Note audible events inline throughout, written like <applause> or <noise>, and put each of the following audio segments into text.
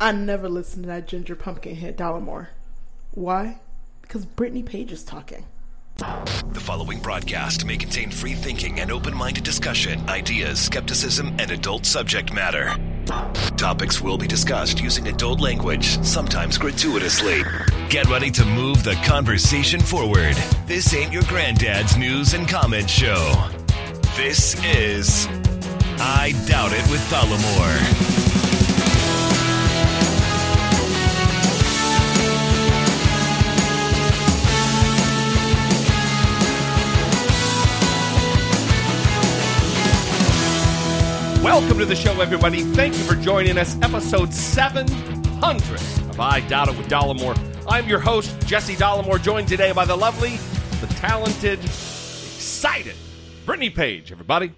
I never listened to that Ginger Pumpkinhead Dollemore. Why? Because Brittany Page is talking. The following broadcast may contain free thinking and open minded discussion, ideas, skepticism, and adult subject matter. Topics will be discussed using adult language, sometimes gratuitously. Get ready to move the conversation forward. This ain't your granddad's news and comment show. This is I Doubt It with Dollemore. Welcome to the show, everybody. Thank you for joining us. Episode 700 of I Doubt It with Dollemore. I'm your host, Jesse Dollemore, joined today by the lovely, the talented, excited Brittany Page, everybody.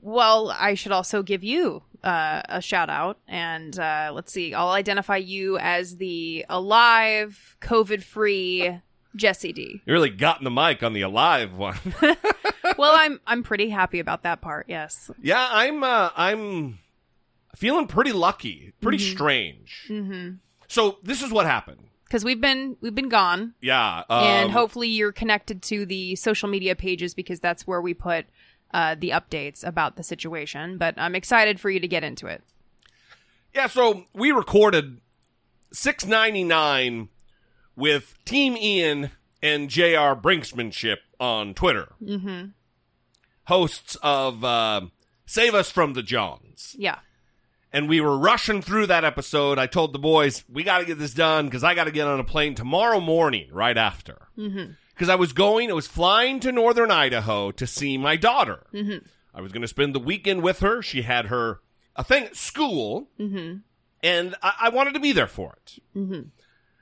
Well, I should also give you uh, a shout out. And uh, let's see, I'll identify you as the alive, COVID free Jesse D. You really got in the mic on the alive one. <laughs> well, I'm I'm pretty happy about that part. Yes. yeah, I'm uh, I'm feeling pretty lucky, pretty strange. Mm-hmm. So this is what happened. Because we've been we've been gone, Yeah, um, and hopefully you're connected to the social media pages because that's where we put uh, the updates about the situation. But I'm excited for you to get into it. Yeah, so we recorded 699 with Team Ian and JR Brinksmanship on Twitter. Mm-hmm. Hosts of uh, Save Us from the Johns. Yeah. And we were rushing through that episode. I told the boys, we got to get this done because I got to get on a plane tomorrow morning right after. Because I was going, I was flying to northern Idaho to see my daughter. Mm-hmm. I was going to spend the weekend with her. She had her a thing at school, and I, I wanted to be there for it.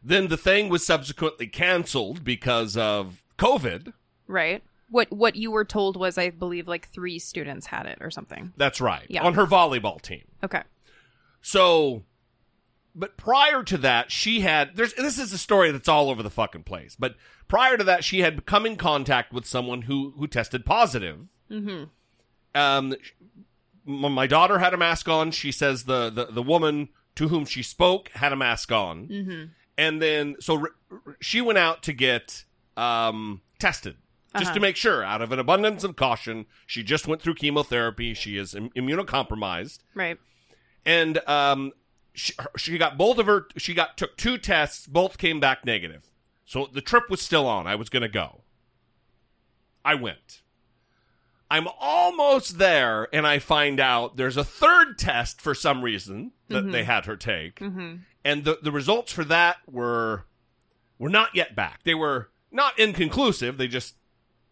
Then the thing was subsequently canceled because of COVID. Right. What what you were told was, I believe, like three students had it or something. That's right. Yeah. On her volleyball team. Okay. So, but prior to that, she had. There's this is a story that's all over the fucking place. But prior to that, she had come in contact with someone who who tested positive. Mm-hmm. Um, my daughter had a mask on. She says the the, the woman to whom she spoke had a mask on. Mm-hmm. And then so r- she went out to get um tested. Just to make sure, out of an abundance of caution, she just went through chemotherapy. She is Im- immunocompromised Right. and um, she, she got both of her. She got took two tests. Both came back negative. So the trip was still on. I was going to go. I went. I'm almost there, and I find out there's a third test for some reason that they had her take, and the the results for that were were not yet back. They were not inconclusive. They just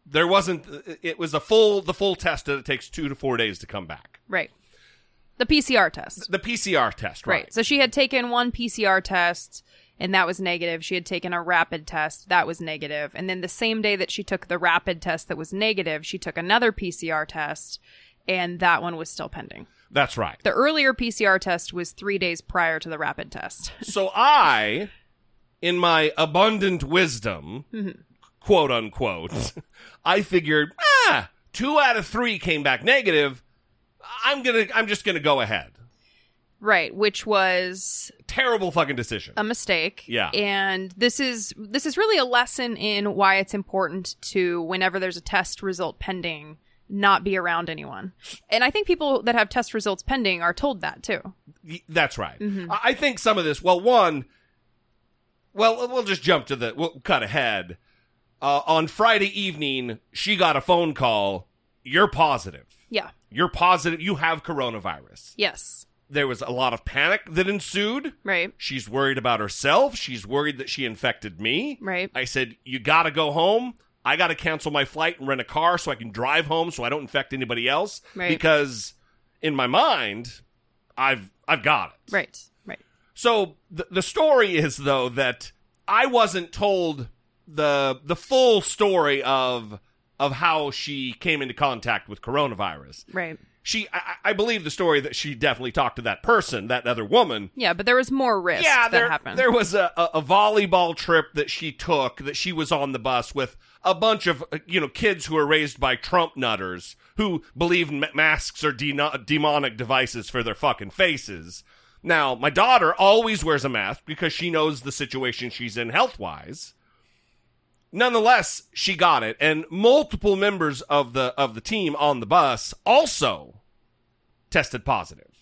there wasn't. It was a full the full test that it takes two to four days to come back. Right. The PCR test. The PCR test, Right. So she had taken one PCR test and that was negative. She had taken a rapid test that was negative. And then the same day that she took the rapid test that was negative, she took another PCR test and that one was still pending. That's right. The earlier PCR test was three days prior to the rapid test. <laughs> So I, in my abundant wisdom, quote unquote, <laughs> I figured, ah, two out of three came back negative. I'm gonna, I'm just gonna go ahead. right. Which was Terrible fucking decision. a mistake. Yeah. And this is this is really a lesson in why it's important to whenever there's a test result pending not be around anyone. And I think people that have test results pending are told that too. That's right. I I think some of this. Well, one. Well, we'll just jump to the. We'll cut ahead. Uh, on Friday evening, she got a phone call. You're positive. Yeah. You're positive. You have coronavirus. Yes. There was a lot of panic that ensued. Right. She's worried about herself. She's worried that she infected me. Right. I said, You got to go home. I got to cancel my flight and rent a car so I can drive home so I don't infect anybody else. Right. Because in my mind, I've I've got it. Right. Right. So the the story is though that I wasn't told the the full story of of how she came into contact with coronavirus. Right. She, I, I believe the story that she definitely talked to that person, that other woman. Yeah, but there was more risk Yeah, that there, happened. there was a, a volleyball trip that she took that she was on the bus with a bunch of uh, you know kids who are raised by Trump nutters who believe ma- masks are de- demonic devices for their fucking faces. Now, my daughter always wears a mask because she knows the situation she's in health wise. Nonetheless, she got it, and multiple members of the of the team on the bus also tested positive.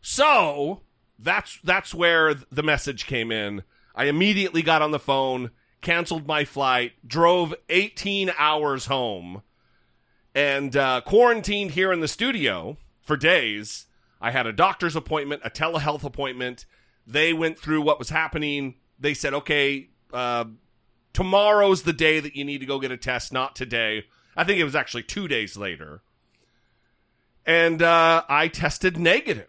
So that's that's where the message came in. I immediately got on the phone, canceled my flight, drove 18 hours home, and uh, quarantined here in the studio for days. I had a doctor's appointment, a telehealth appointment. They went through what was happening. They said, okay, uh, tomorrow's the day that you need to go get a test, not today. I think it was actually two days later. And uh, I tested negative.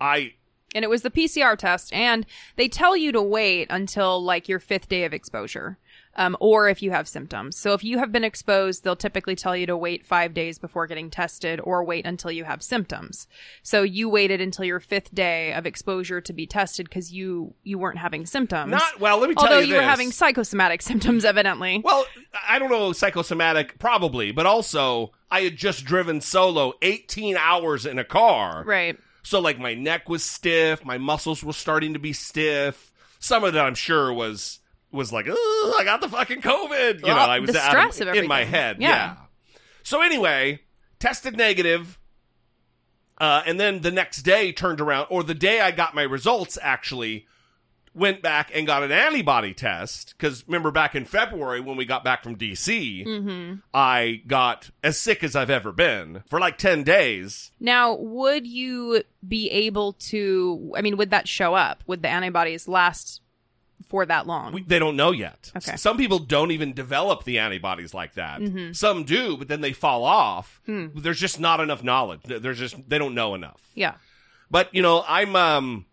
I and it was the PCR test, and they tell you to wait until like your fifth day of exposure, um, or if you have symptoms. So if you have been exposed, they'll typically tell you to wait five days before getting tested, or wait until you have symptoms. So you waited until your fifth day of exposure to be tested because you you weren't having symptoms. not well. Let me tell Although you, you were having psychosomatic <laughs> symptoms, evidently. Well, I don't know psychosomatic, probably, but also I had just driven solo 18 hours in a car. right. So, like, my neck was stiff, my muscles were starting to be stiff. Some of that, I'm sure, was was like, I got the fucking COVID. You know, I was the stress of in my head. Yeah. Yeah. So anyway, tested negative, uh, and then the next day turned around, or the day I got my results, actually went back and got an antibody test because remember back in February when we got back from DC, Mm-hmm. I got as sick as I've ever been for like ten days. Now, would you be able to? I mean, would that show up? Would the antibodies last for that long? We, they don't know yet. Okay. S- Some people don't even develop the antibodies like that. Mm-hmm. Some do, but then they fall off. Hmm. There's just not enough knowledge. There's just they don't know enough. yeah. But you know, I'm um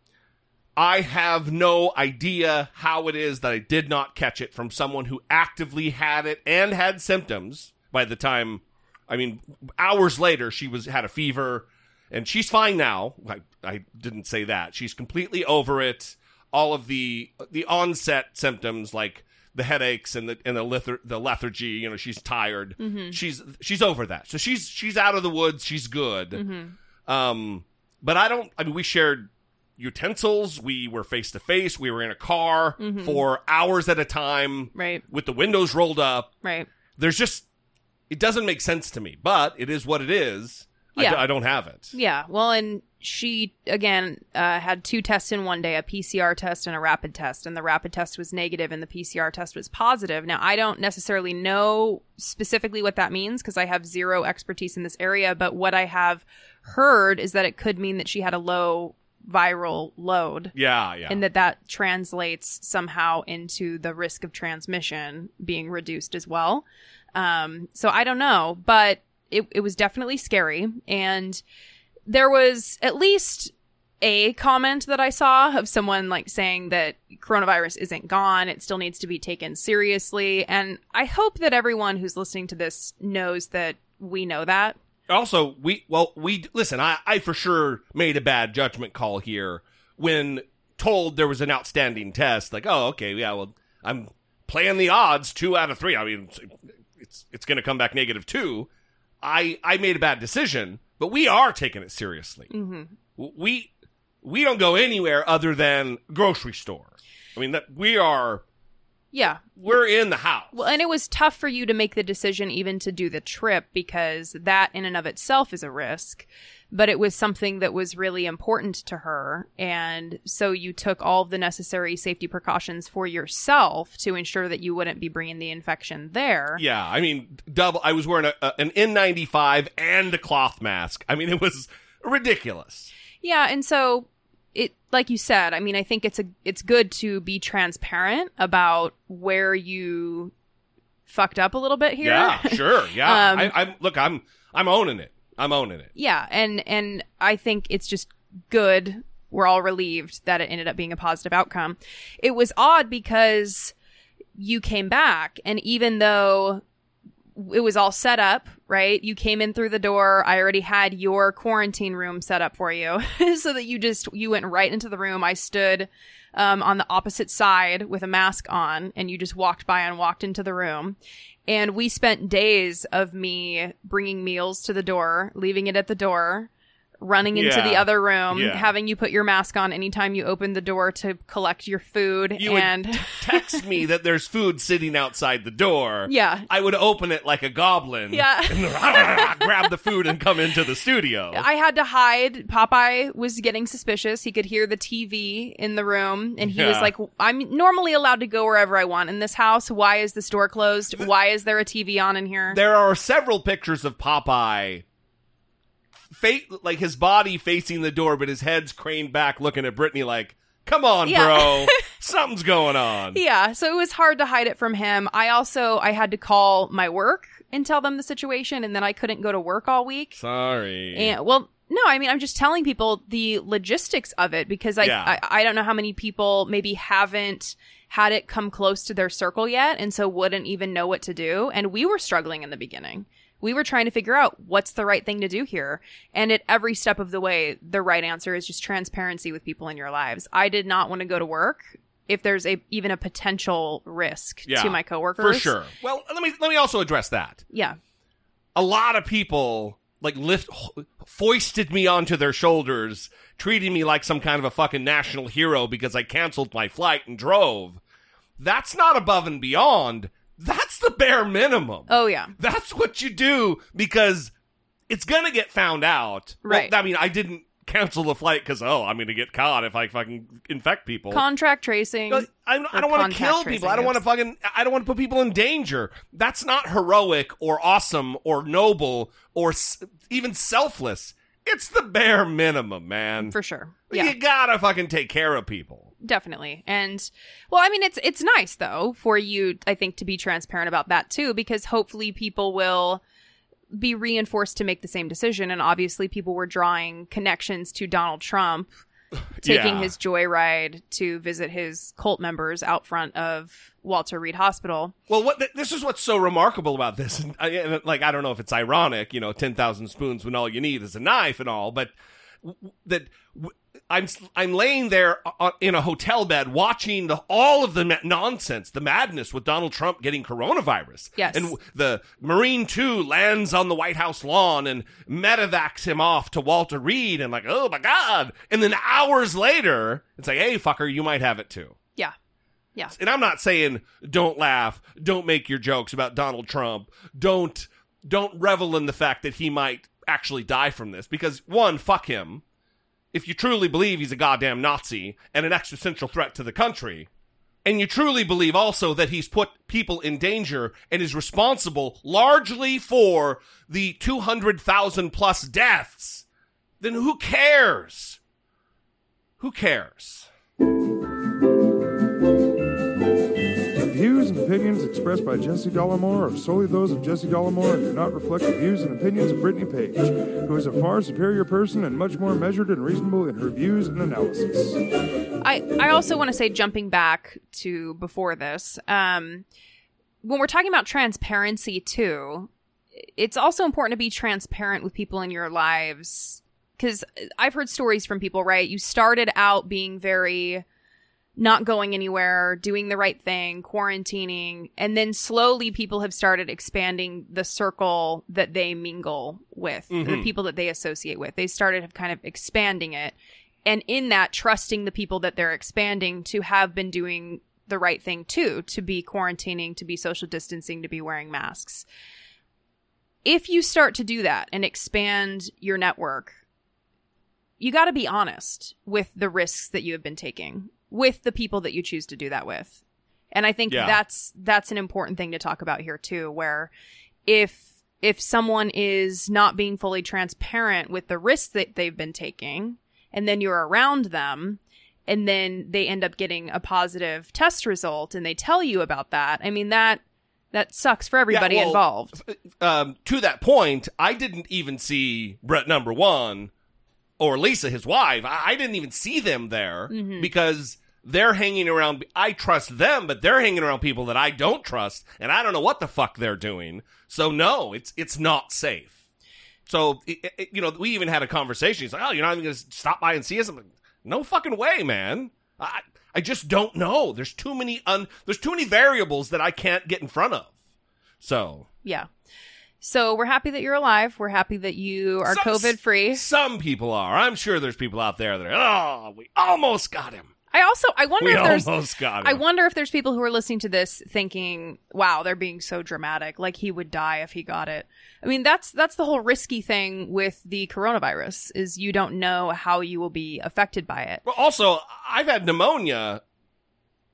I have no idea how it is that I did not catch it from someone who actively had it and had symptoms by the time I mean hours later she was had a fever and she's fine now. I, I didn't say that. She's completely over it. All of the the onset symptoms like the headaches and the and the lethar- the lethargy, you know, she's tired. She's she's over that. So she's she's out of the woods. She's good. Um, but I don't. I mean, we shared utensils. We were face to face. We were in a car for hours at a time, Right. with the windows rolled up. Right. There's just it doesn't make sense to me, but it is what it is. I d- Yeah. I, don't have it. Yeah. Well, and she again uh, had two tests in one day: a PCR test and a rapid test. And the rapid test was negative, and the PCR test was positive. Now, I don't necessarily know specifically what that means because I have zero expertise in this area. But what I have heard is that it could mean that she had a low viral load. Yeah, yeah. and that that translates somehow into the risk of transmission being reduced as well. Um, so I don't know, but it, it was definitely scary. And there was at least a comment that I saw of someone like saying that coronavirus isn't gone. It still needs to be taken seriously. And I hope that everyone who's listening to this knows that we know that. Also we well we listen I, I for sure made a bad judgment call here when told there was an outstanding test like oh okay yeah well i'm playing the odds two out of three. I mean it's it's, going to come back negative two. I i made a bad decision but we are taking it seriously. Mm-hmm. we we don't go anywhere other than grocery store. I mean that we are Yeah. we're in the house Well, and it was tough for you to make the decision even to do the trip because that in and of itself is a risk, but it was something that was really important to her. And so you took all of the necessary safety precautions for yourself to ensure that you wouldn't be bringing the infection there. Yeah, I mean, double. I was wearing a, a, an N95 and a cloth mask. I mean, it was ridiculous. Yeah, and so it like you said, I mean, I think it's a it's good to be transparent about where you fucked up a little bit here. Yeah, <laughs> sure. Yeah, Um, I, look. I'm I'm owning it. I'm owning it. yeah and and i think it's just good we're all relieved that it ended up being a positive outcome. It was odd because you came back, and even though it was all set up, right? You came in through the door. I already had your quarantine room set up for you <laughs> so that you just, you went right into the room. I stood um, on the opposite side with a mask on and you just walked by and walked into the room. And we spent days of me bringing meals to the door, leaving it at the door, running into the other room, Yeah. having you put your mask on anytime you opened the door to collect your food. You and would <laughs> text me that there's food sitting outside the door. Yeah. I would open it like a goblin. Yeah. <laughs> And <laughs> grab the food and come into the studio. I had to hide. Popeye was getting suspicious. He could hear the TV in the room, and he was like, "I'm normally allowed to go wherever I want in this house. Why is this door closed? Why is there a TV on in here?" there are several pictures of Popeye. Fa- like his body facing the door, but his head's craned back, looking at Brittany like, "Come on, Yeah. bro, <laughs> something's going on." yeah, so it was hard to hide it from him. I also I had to call my work and tell them the situation, and then I couldn't go to work all week. Sorry. And well, no, I mean I'm just telling people the logistics of it because I, Yeah. I I don't know how many people maybe haven't had it come close to their circle yet and so wouldn't even know what to do. And we were struggling in the beginning. We were trying to figure out what's the right thing to do here. And at every step of the way, the right answer is just transparency with people in your lives. I did not want to go to work if there's a even a potential risk yeah, to my coworkers. for sure. Well, let me let me also address that. Yeah. a lot of people like lift foisted me onto their shoulders treating me like some kind of a fucking national hero because i canceled my flight and drove that's not above and beyond that's the bare minimum Oh yeah. that's what you do because it's gonna get found out Well, Right. i mean i didn't cancel the flight because oh i'm gonna get caught if i fucking infect people Contract tracing. I, I don't want to kill people. I don't want to fucking. I don't want to put people in danger. That's not heroic or awesome or noble or s- even selfless. It's the bare minimum, man. for sure. Yeah. You gotta fucking take care of people. Definitely. And well i mean it's it's nice though for you i think to be transparent about that too because hopefully people will be reinforced to make the same decision. And obviously people were drawing connections to donald trump <laughs> taking Yeah. his joyride to visit his cult members out front of walter reed hospital. Well, what th- this is what's so remarkable about this, and, I, and like I don't know if it's ironic, you know, ten thousand spoons when all you need is a knife and all, but w- that w- I'm I'm laying there uh, in a hotel bed watching the, all of the nonsense, the madness with Donald Trump getting coronavirus. Yes. and the Marine Two lands on the White House lawn and medevacs him off to Walter Reed, and like, oh my god! And then hours later, it's like, hey, fucker, you might have it too. yeah yeah And I'm not saying don't laugh, don't make your jokes about Donald Trump, don't don't revel in the fact that he might actually die from this because one, fuck him. If you truly believe he's a goddamn Nazi and an existential threat to the country, and you truly believe also that he's put people in danger and is responsible largely for the 200,000 plus deaths, then who cares? Who cares? Opinions expressed by Jesse Dollemore are solely those of Jesse Dollemore and do not reflect the views and opinions of Brittany Page, who is a far superior person and much more measured and reasonable in her views and analysis. I, I also want to say, jumping back to before this, um, when we're talking about transparency too, it's also important to be transparent with people in your lives. Because I've heard stories from people, right? You started out being very not going anywhere, doing the right thing, quarantining, and then slowly people have started expanding the circle that they mingle with, the mm-hmm. people that they associate with. They started kind of expanding it. And in that, trusting the people that they're expanding to have been doing the right thing too, to be quarantining, to be social distancing, to be wearing masks. If you start to do that and expand your network, you got to be honest with the risks that you have been taking with the people that you choose to do that with. And I think Yeah. that's that's an important thing to talk about here too where if if someone is not being fully transparent with the risks that they've been taking and then you're around them and then they end up getting a positive test result and they tell you about that. I mean that that sucks for everybody well, involved. um, to that point, I didn't even see Brett number one or Lisa, his wife. I, I didn't even see them there because they're hanging around. I trust them, but they're hanging around people that I don't trust, and I don't know what the fuck they're doing. So no, it's it's not safe. So it, it- you know, we even had a conversation. He's like, "Oh, you're not even going to stop by and see us?" I'm like, "No fucking way, man. I I just don't know. There's too many un there's too many variables that I can't get in front of." So Yeah. So we're happy that you're alive. We're happy that you are COVID free. Some people are. I'm sure there's people out there that are. Oh, we almost got him. I also I wonder We if there's almost got him. I wonder if there's people who are listening to this thinking, "Wow, they're being so dramatic. Like he would die if he got it." I mean, that's that's the whole risky thing with the coronavirus is you don't know how you will be affected by it. Well, also, I've had pneumonia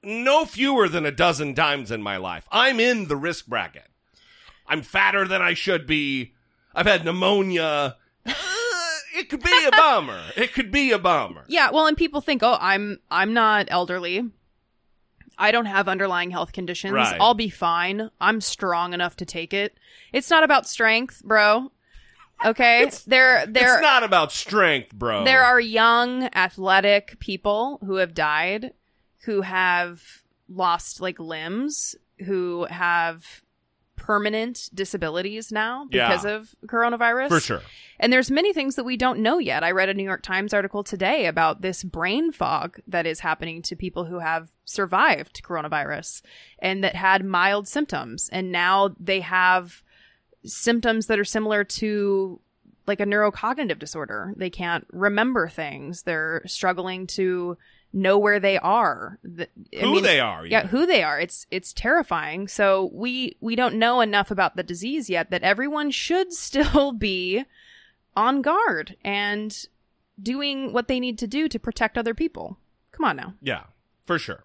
no fewer than a dozen times in my life. I'm in the risk bracket. I'm fatter than I should be. I've had pneumonia. It could be a bummer. It could be a bummer. Yeah, well, and people think, "Oh, I'm I'm not elderly. I don't have underlying health conditions. Right. I'll be fine. I'm strong enough to take it." It's not about strength, bro. Okay? It's, there there it's not about strength, bro. There are young, athletic people who have died, who have lost like limbs, who have permanent disabilities now because Yeah. of coronavirus. for sure. And there's many things that we don't know yet. I read a New York Times article today about this brain fog that is happening to people who have survived coronavirus and that had mild symptoms and now they have symptoms that are similar to like a neurocognitive disorder. They can't remember things. They're struggling to know where they are. The- I Who mean, they are. yeah, even. who they are. It's it's terrifying. So we we don't know enough about the disease yet that everyone should <laughs> still be on guard and doing what they need to do to protect other people. Come on now. Yeah, for sure.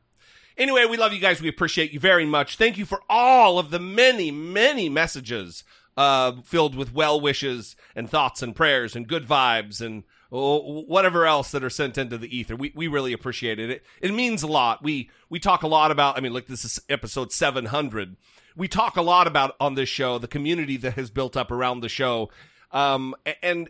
Anyway, we love you guys. We appreciate you very much. Thank you for all of the many, many messages uh, filled with well wishes and thoughts and prayers and good vibes and whatever else that are sent into the ether. We, we really appreciate it. it. It means a lot. We we talk a lot about. I mean, like this is episode seven hundred. We talk a lot about on this show the community that has built up around the show, um, and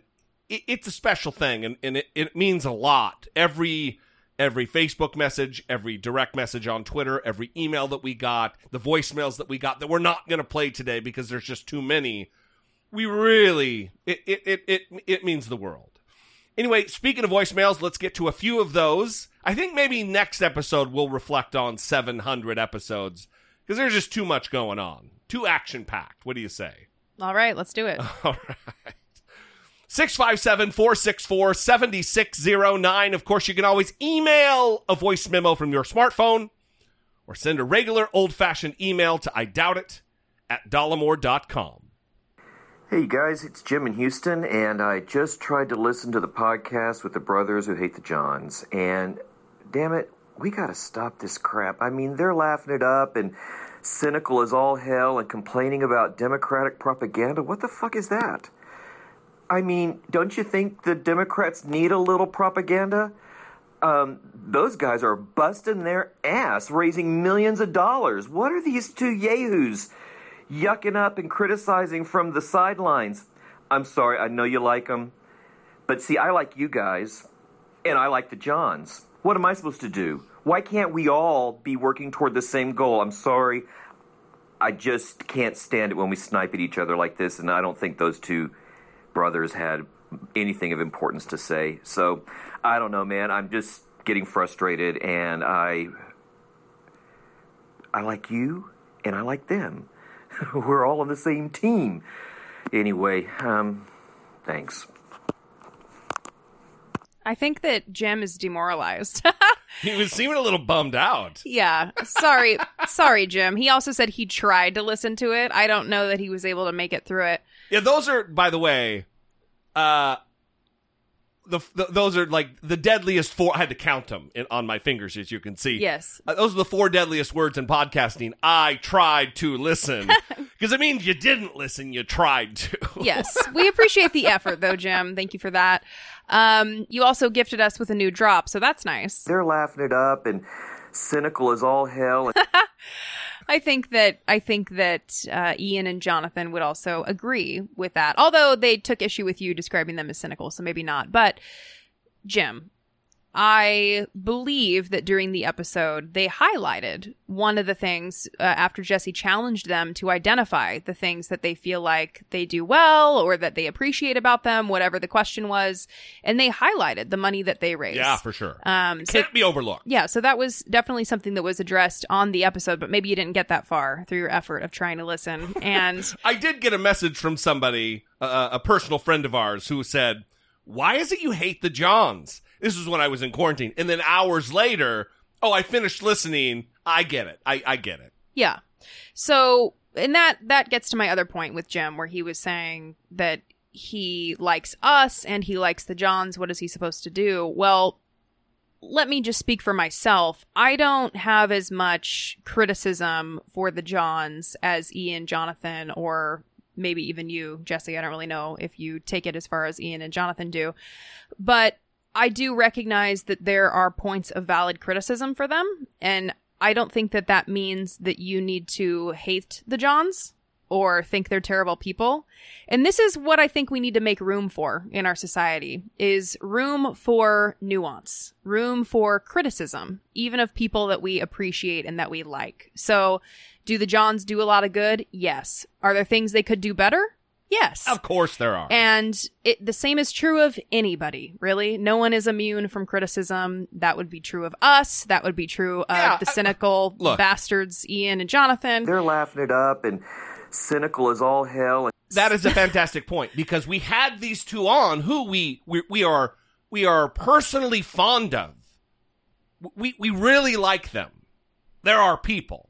it, it's a special thing, and, and it, it means a lot. Every every Facebook message, every direct message on Twitter, every email that we got, the voicemails that we got that we're not going to play today because there's just too many. We really it it it it, it means the world. Anyway, speaking of voicemails, let's get to a few of those. I think maybe next episode we'll reflect on 700 episodes because there's just too much going on. Too action packed. What do you say? All right, let's do it. <laughs> All right. 657 464 7609. Of course, you can always email a voice memo from your smartphone or send a regular old fashioned email to I doubt it at dollemore.com. Hey guys, it's Jim in Houston, and I just tried to listen to the podcast with the brothers who hate the Johns, and damn it, we gotta stop this crap. I mean, they're laughing it up and cynical as all hell and complaining about Democratic propaganda. What the fuck is that? I mean, don't you think the Democrats need a little propaganda? Um, those guys are busting their ass, raising millions of dollars. What are these two yahoos yucking up and criticizing from the sidelines? I'm sorry, I know you like them, but see, I like you guys, and I like the Johns. What am I supposed to do? Why can't we all be working toward the same goal? I'm sorry. I just can't stand it when we snipe at each other like this, and I don't think those two brothers had anything of importance to say. So I don't know, man. I'm just getting frustrated, and I I like you, and I like them. <laughs> We're all on the same team. Anyway, um, thanks. I think that Jim is demoralized. <laughs> He was seeming a little bummed out. yeah. Sorry. <laughs> Sorry, Jim. He also said he tried to listen to it. I don't know that he was able to make it through it. Yeah, those are, by the way, uh, the, the those are like the deadliest four. I had to count them in, on my fingers, as you can see. Yes. Uh, those are the four deadliest words in podcasting. I tried to listen <laughs> because it means you didn't listen. You tried to. Yes. <laughs> We appreciate the effort though, Jim. Thank you for that. Um, you also gifted us with a new drop, so that's nice. They're laughing it up and cynical as all hell. <laughs> I think that I think that uh, Ian and Jonathan would also agree with that. Although they took issue with you describing them as cynical, so maybe not. But Jim, I believe that during the episode, they highlighted one of the things uh, after Jesse challenged them to identify the things that they feel like they do well or that they appreciate about them, whatever the question was. And they highlighted the money that they raised. Yeah, for sure. Um, so, Can't be overlooked. yeah, so that was definitely something that was addressed on the episode, but maybe you didn't get that far through your effort of trying to listen. And <laughs> I did get a message from somebody, uh, a personal friend of ours, who said, "Why is it you hate the Johns?" This was when I was in quarantine, and then hours later, oh, I finished listening. I get it. I, I get it. Yeah. So, and that that gets to my other point with Jim, where he was saying that he likes us and he likes the Johns. What is he supposed to do? Well, let me just speak for myself. I don't have as much criticism for the Johns as Ian, Jonathan, or maybe even you, Jesse. I don't really know if you take it as far as Ian and Jonathan do, but I do recognize that there are points of valid criticism for them, and I don't think that that means that you need to hate the Johns or think they're terrible people. And this is what I think we need to make room for in our society is room for nuance, room for criticism, even of people that we appreciate and that we like. So, do the Johns do a lot of good? Yes. Are there things they could do better? Yes. Of course there are. And it, the same is true of anybody, really. No one is immune from criticism. That would be true of us. That would be true of Yeah, the I- cynical look. bastards, Ian and Jonathan. They're laughing it up and cynical as all hell. That is a fantastic point because we had these two on who we we, we are we are personally fond of. We we really like them. They're our people.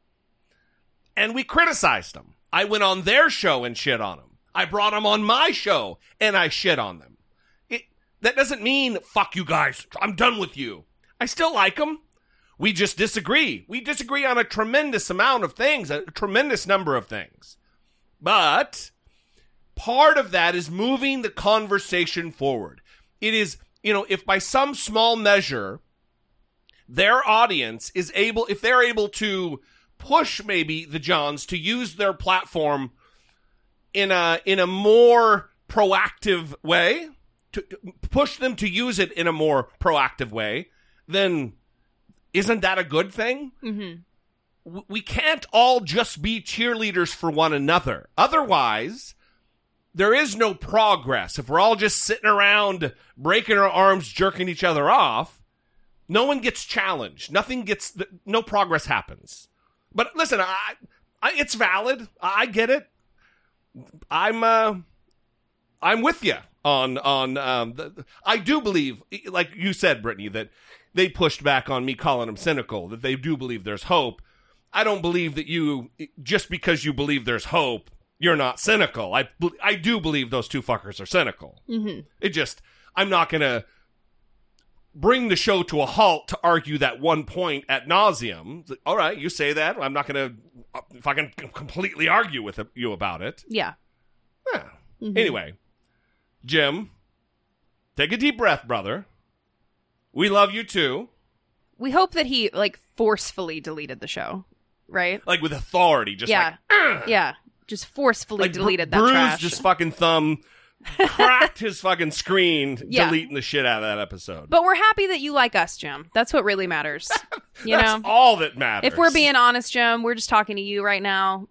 And we criticized them. I went on their show and shit on them. I brought them on my show and I shit on them. It that doesn't mean fuck you guys. I'm done with you. I still like them. We just disagree. We disagree on a tremendous amount of things, a tremendous number of things. But part of that is moving the conversation forward. It is, you know, if by some small measure their audience is able, if they're able to push maybe the Johns to use their platform in a in a more proactive way, to, to push them to use it in a more proactive way, then isn't that a good thing? mm-hmm. we can't all just be cheerleaders for one another. Otherwise, there is no progress. If we're all just sitting around breaking our arms, jerking each other off, no one gets challenged. Nothing gets, no progress happens. But listen, I, I it's valid. I get it. I'm, uh, I'm with you on on. Um, the, I do believe, like you said, Brittany, that they pushed back on me calling them cynical. That they do believe there's hope. I don't believe that you just because you believe there's hope, you're not cynical. I I do believe those two fuckers are cynical. Mm-hmm. It just I'm not gonna bring the show to a halt to argue that one point at nauseum. All right, you say that. I'm not gonna if I can completely argue with you about it. Yeah. Yeah. Mhm. Anyway, Jim, take a deep breath, brother. We love you too. We hope that he like forcefully deleted the show, right? Like with authority, just yeah. like yeah. Just forcefully like deleted Bru- that bruised trash. his fucking thumb, cracked his fucking screen, <laughs> Yeah. deleting the shit out of that episode. but we're happy that you like us, Jim. That's what really matters. <laughs> You That's know? all that matters. If we're being honest, Jim, we're just talking to you right now.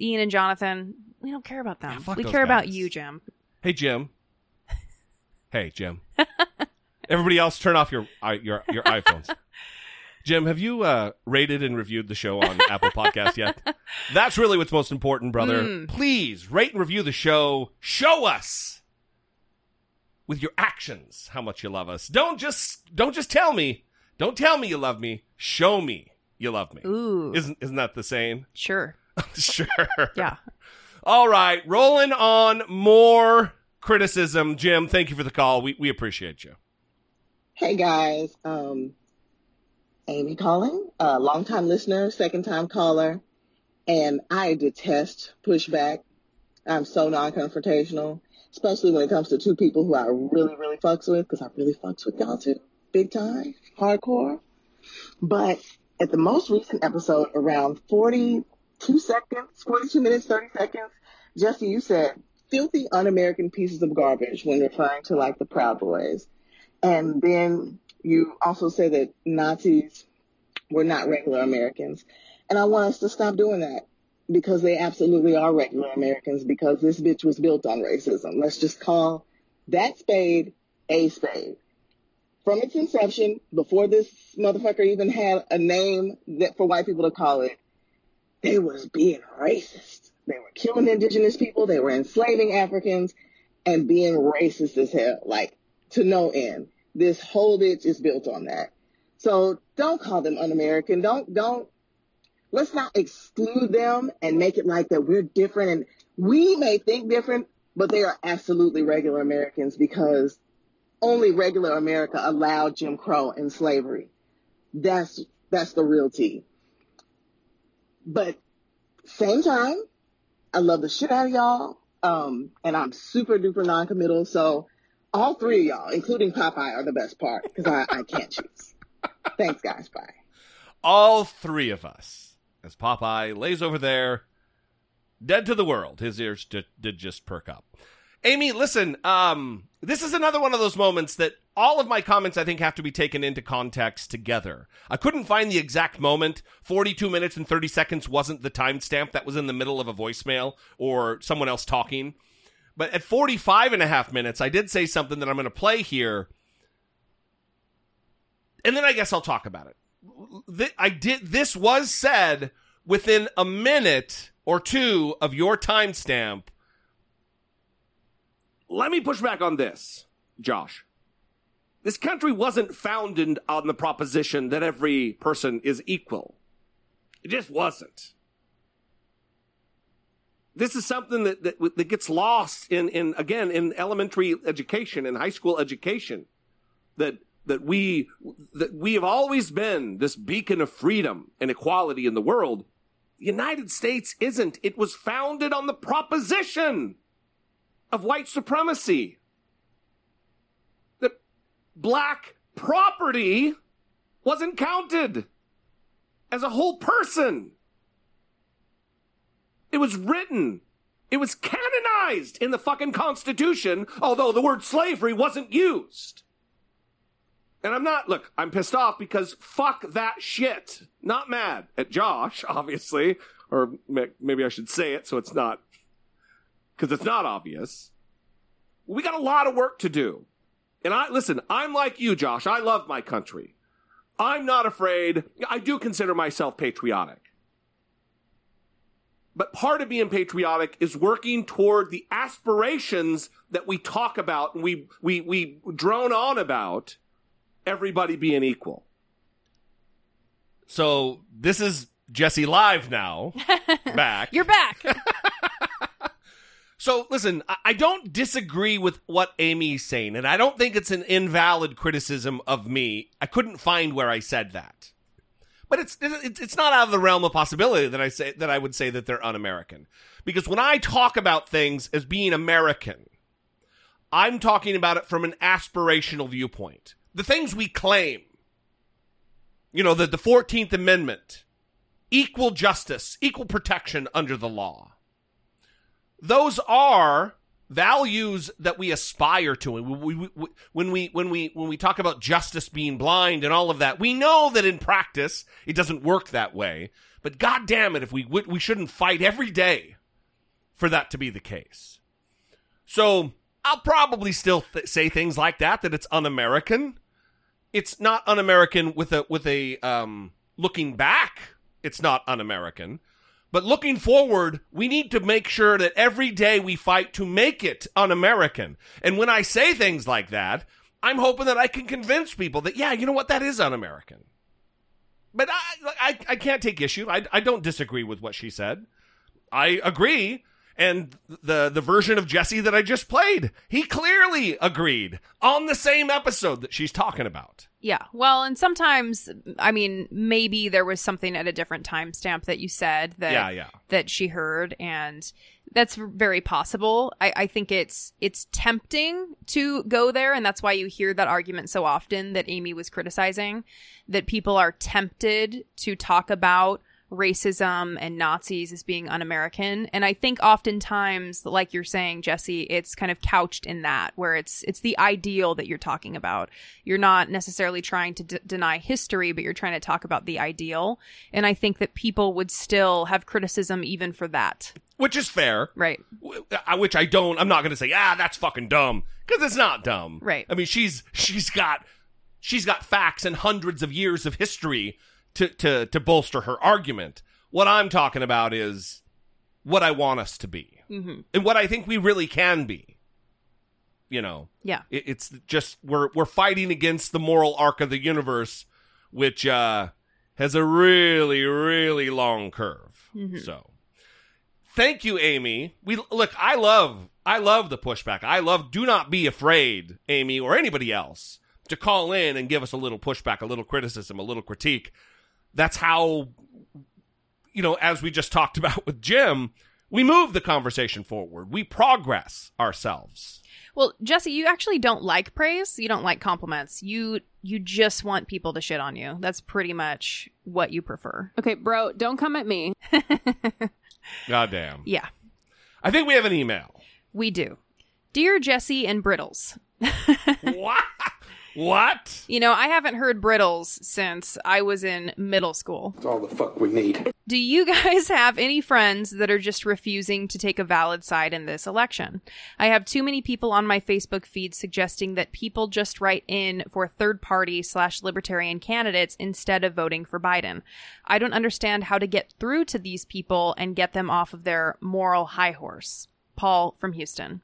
Ian and Jonathan, we don't care about them. Yeah, we care about you, Jim. hey Jim, hey Jim, <laughs> everybody else, turn off your your your iPhones. Jim, have you uh, rated and reviewed the show on Apple Podcast yet? <laughs> That's really what's most important, brother. Mm. Please rate and review the show. Show us with your actions how much you love us. Don't just don't just tell me. Don't tell me you love me. Show me you love me. Ooh. Isn't isn't that the saying? sure. <laughs> sure. Yeah. All right, rolling on more criticism. Jim, thank you for the call. We we appreciate you. Hey guys, um, Amy calling, uh, long time listener, second time caller, and I detest pushback. I'm so non-confrontational, especially when it comes to two people who I really, really fucks with, because I really fucks with y'all too, big time, hardcore. But at the most recent episode, around 42 seconds, 42 minutes, 30 seconds, Jesse, you said filthy un-American pieces of garbage when referring to like the Proud Boys. And then you also say that Nazis were not regular Americans. And I want us to stop doing that because they absolutely are regular Americans because this bitch was built on racism. Let's just call that spade a spade. From its inception, before this motherfucker even had a name that for white people to call it, they was being racist. They were killing indigenous people, they were enslaving Africans, and being racist as hell, like to no end. This whole bitch is built on that. So don't call them un-American. Don't, don't, let's not exclude them and make it like that we're different and we may think different, but they are absolutely regular Americans because only regular America allowed Jim Crow and slavery. That's, that's the real tea. But same time, I love the shit out of y'all. Um, and I'm super duper non-committal. So all three of y'all, including Popeye, are the best part because I, I can't choose. Thanks, guys. Bye. All three of us, as Popeye lays over there, dead to the world. His ears did, did just perk up. Amy, listen, um, this is another one of those moments that all of my comments, I think, have to be taken into context together. I couldn't find the exact moment. 42 minutes and 30 seconds wasn't the timestamp that was in the middle of a voicemail or someone else talking. But at 45 and a half minutes, I did say something that I'm going to play here. And then I guess I'll talk about it. I did, this was said within a minute or two of your timestamp let me push back on this, Josh. This country wasn't founded on the proposition that every person is equal. It just wasn't. This is something that, that, that gets lost in, in, again, in elementary education and high school education. That, that we, that we have always been this beacon of freedom and equality in the world. The United States isn't. It was founded on the proposition of white supremacy. That black property wasn't counted as a whole person. It was written. It was canonized in the fucking Constitution, although the word slavery wasn't used. And I'm not, look, I'm pissed off because fuck that shit. Not mad at Josh, <laughs> obviously, or maybe I should say it so it's not because it's not obvious. We got a lot of work to do. And I, listen, I'm like you, Josh. I love my country. I'm not afraid. I do consider myself patriotic. But part of being patriotic is working toward the aspirations that we talk about and we, we, we drone on about everybody being equal. So this is Jesse live now. <laughs> back. You're back. <laughs> So listen, I don't disagree with what Amy's saying, and I don't think it's an invalid criticism of me. I couldn't find where I said that, but it's it's not out of the realm of possibility that I say that I would say that they're un-American, because when I talk about things as being American, I'm talking about it from an aspirational viewpoint. The things we claim, you know, the the Fourteenth Amendment, equal justice, equal protection under the law those are values that we aspire to. We, we, we, when we when we when we talk about justice being blind and all of that we know that in practice it doesn't work that way. But god damn it if we we shouldn't fight every day for that to be the case. So i'll probably still th- say things like that that it's un-american. It's not un-american with a with a um looking back. It's not un-american but looking forward, we need to make sure that every day we fight to make it un American. And when I say things like that, I'm hoping that I can convince people that, yeah, you know what, that is un American. But I, I, I can't take issue. I, I don't disagree with what she said. I agree and the the version of Jesse that I just played, he clearly agreed on the same episode that she's talking about. Yeah. Well, and sometimes I mean, maybe there was something at a different timestamp that you said that yeah, yeah. that she heard and that's very possible. I, I think it's it's tempting to go there, and that's why you hear that argument so often that Amy was criticizing, that people are tempted to talk about racism and Nazis as being un American. And I think oftentimes, like you're saying, Jesse, it's kind of couched in that, where it's it's the ideal that you're talking about. You're not necessarily trying to d- deny history, but you're trying to talk about the ideal. And I think that people would still have criticism even for that. which is fair. Right. uh, which I don't. I'm not going to say, ah, that's fucking dumb, because it's not dumb. Right. I mean, she's she's got she's got facts and hundreds of years of history to to to bolster her argument. What I'm talking about is what I want us to be, hmm and what I think we really can be. You know, Yeah. it, it's just we're we're fighting against the moral arc of the universe, which uh, has a really really long curve. Mhm. So, thank you, Amy. We look. I love I love the pushback. I love. Do not be afraid, Amy, or anybody else, to call in and give us a little pushback, a little criticism, a little critique. That's how, you know, as we just talked <laughs> about with Jim, we move the conversation forward. We progress ourselves. Well, Jesse, you actually don't like praise. You don't like compliments. You you just want people to shit on you. That's pretty much what you prefer. Okay, bro, don't come at me. <laughs> god damn Yeah, I think we have an email. we do. Dear Jesse and Brittles. <laughs> what? What? You know, I haven't heard Brittles since I was in middle school. That's all the fuck we need. Do you guys have any friends that are just refusing to take a valid side in this election? I have too many people on my Facebook feed suggesting that people just write in for third party slash libertarian candidates instead of voting for Biden. I don't understand how to get through to these people and get them off of their moral high horse. Paul from Houston.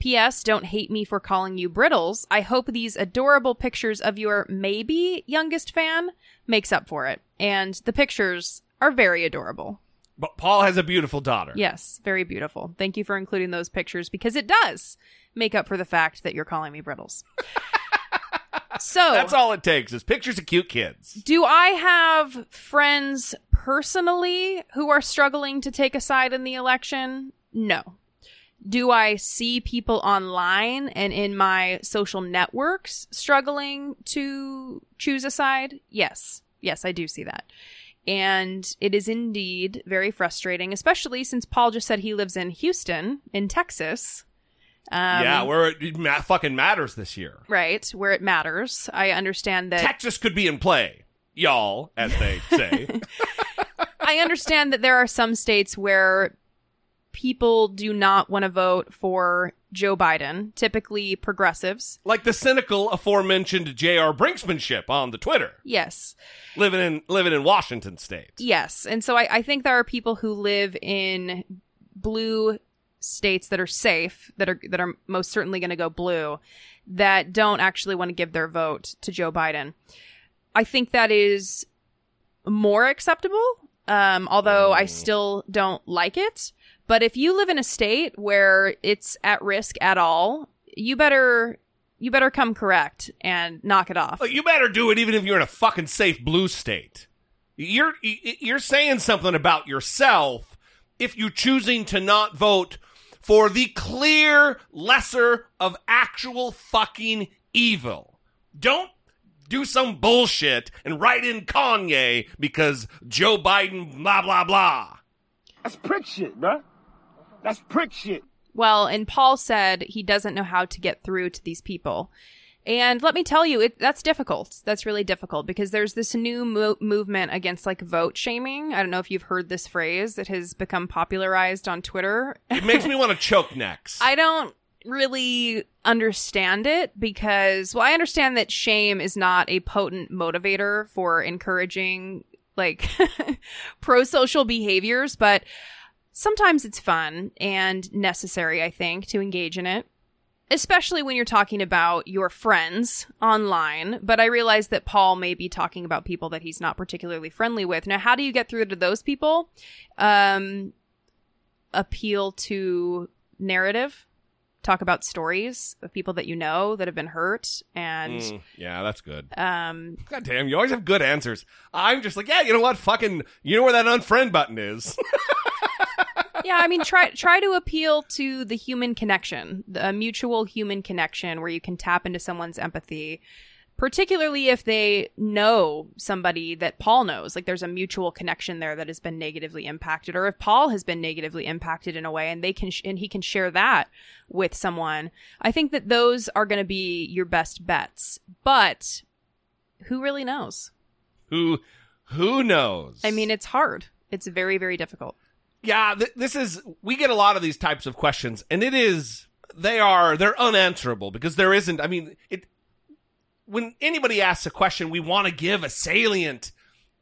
P.S. Don't hate me for calling you brittles. I hope these adorable pictures of your maybe youngest fan makes up for it. And the pictures are very adorable. But Paul has a beautiful daughter. Yes, very beautiful. Thank you for including those pictures because it does make up for the fact that you're calling me brittles. <laughs> so That's all it takes is pictures of cute kids. do I have friends personally who are struggling to take a side in the election? No. Do I see people online and in my social networks struggling to choose a side? Yes. Yes, I do see that. And it is indeed very frustrating, especially since Paul just said he lives in Houston, in Texas. Um, yeah, where it ma- fucking matters this year. right, where it matters. I understand that. Texas could be in play, y'all, as they say. <laughs> I understand that there are some states where people do not want to vote for Joe Biden, typically progressives. like the cynical aforementioned J.R. Brinksmanship on the Twitter, Yes. living in living in Washington State. Yes. And so I, I think there are people who live in blue states that are safe, that are that are most certainly going to go blue, that don't actually want to give their vote to Joe Biden. I think that is more acceptable, um, although I still don't like it. But if you live in a state where it's at risk at all, you better you better come correct and knock it off. Oh, you better do it, even if you're in a fucking safe blue state. You're you're saying something about yourself if you're choosing to not vote for the clear lesser of actual fucking evil. Don't do some bullshit and write in Kanye because Joe Biden blah blah blah. That's prick shit, bruh. That's prick shit. Well, and Paul said he doesn't know how to get through to these people. And let me tell you, it, that's difficult. That's really difficult because there's this new mo- movement against like vote shaming. I don't know if you've heard this phrase. It has become popularized on Twitter. It makes me want to choke next. <laughs> I don't really understand it because, well, I understand that shame is not a potent motivator for encouraging like <laughs> pro social behaviors, but sometimes it's fun and necessary, I think, to engage in it. Especially when you're talking about your friends online, but I realize that Paul may be talking about people that he's not particularly friendly with. Now, how do you get through to those people? Um, appeal to narrative, talk about stories of people that you know that have been hurt, and Mm, yeah, that's good. um, God damn, you always have good answers. I'm just like, yeah, you know what? Fucking, you know where that unfriend button is. <laughs> yeah, I mean, try try to appeal to the human connection, the mutual human connection, where you can tap into someone's empathy. particularly if they know somebody that Paul knows. Like there's a mutual connection there that has been negatively impacted, or if Paul has been negatively impacted in a way, and they can sh- and he can share that with someone. I think that those are going to be your best bets. But who really knows? Who who knows? I mean, it's hard. It's very very difficult. Yeah, th- this is we get a lot of these types of questions, and it is they are they're unanswerable because there isn't. I mean, it when anybody asks a question, we want to give a salient,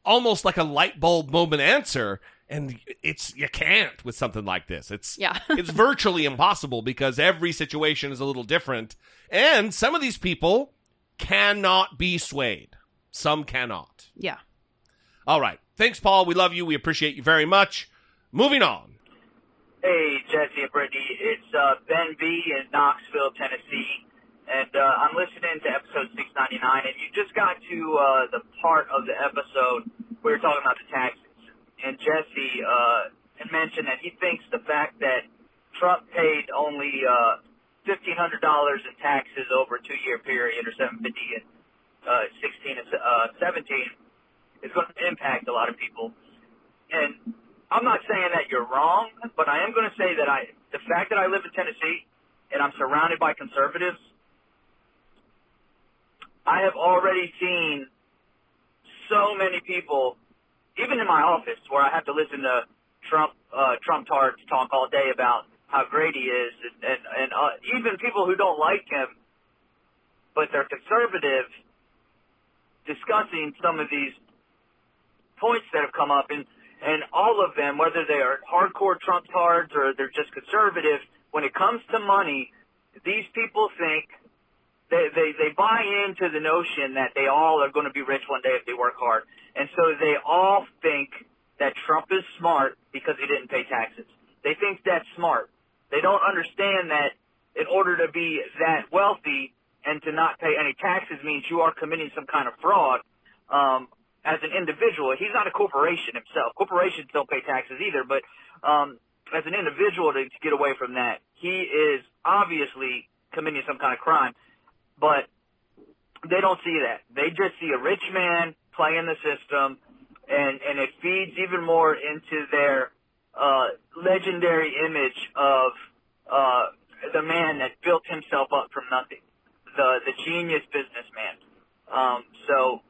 almost like a light bulb moment answer, and it's you can't with something like this. It's Yeah. <laughs> it's virtually impossible because every situation is a little different, and some of these people cannot be swayed. Some cannot. Yeah. All right. Thanks, Paul. We love you. We appreciate you very much. Moving on. Hey, Jesse and Brittany. It's uh, Ben B in Knoxville, Tennessee. And uh, I'm listening to episode 699, and you just got to uh, the part of the episode where you're talking about the taxes. And Jesse uh, mentioned that he thinks the fact that Trump paid only uh, $1,500 in taxes over a two-year period, or 750 and uh, 16 and uh, 17, is going to impact a lot of people. And I'm not saying that you're wrong, but I am going to say that I, the fact that I live in Tennessee and I'm surrounded by conservatives, I have already seen so many people, even in my office, where I have to listen to Trump uh, Trump tards talk all day about how great he is, and and, and uh, even people who don't like him, but they're conservative, discussing some of these points that have come up, and and all of them, whether they are hardcore Trump tards or they're just conservative, when it comes to money, these people think they, they, they buy into the notion that they all are going to be rich one day if they work hard. And so they all think that Trump is smart because he didn't pay taxes. They think that's smart. They don't understand that in order to be that wealthy and to not pay any taxes means you are committing some kind of fraud. Um, as an individual, he's not a corporation himself. Corporations don't pay taxes either, but um, as an individual to, to get away from that, he is obviously committing some kind of crime but they don't see that. They just see a rich man playing the system, and and it feeds even more into their uh, legendary image of uh, the man that built himself up from nothing, the the genius businessman. Um, so,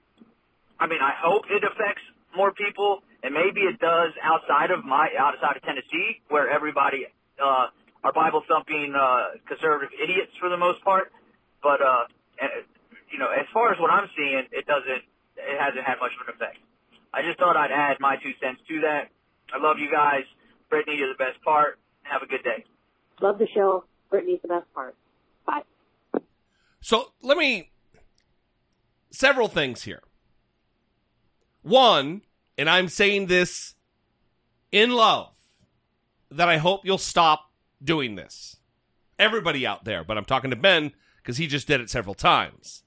I mean, I hope it affects more people, and maybe it does outside of my outside of Tennessee, where everybody uh, are Bible thumping uh, conservative idiots for the most part but uh, you know, as far as what I'm seeing, it doesn't, it hasn't had much of an effect. I just thought I'd add my two cents to that. I love you guys. Brittany, you're the best part. Have a good day. Love the show. Brittany's the best part. Bye. So let me several things here. One, and I'm saying this in love, that I hope you'll stop doing this. Everybody out there, but I'm talking to Ben because he just did it several times.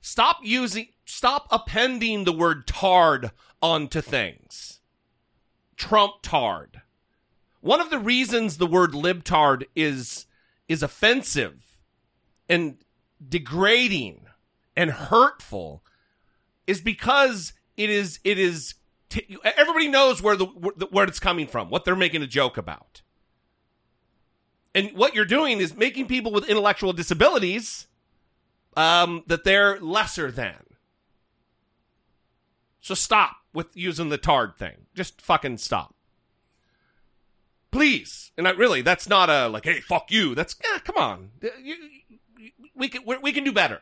Stop using, stop appending the word tard onto things. Trump tard. One of the reasons the word libtard is is offensive and degrading and hurtful is because it is it is t- everybody knows where the where it's coming from, what they're making a joke about. And what you're doing is making people with intellectual disabilities um, that they're lesser than. So stop with using the tard thing. Just fucking stop. Please. And I really, that's not a like, hey, fuck you. That's, yeah, come on. You, you, we can, we can do better.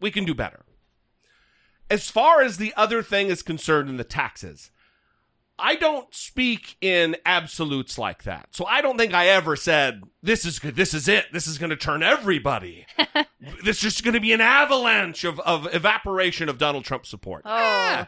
We can do better. As far as the other thing is concerned in the taxes, I don't speak in absolutes like that. So I don't think I ever said this is good. This is it. This is going to turn everybody. <laughs> this is going to be an avalanche of, of evaporation of Donald Trump support. Oh.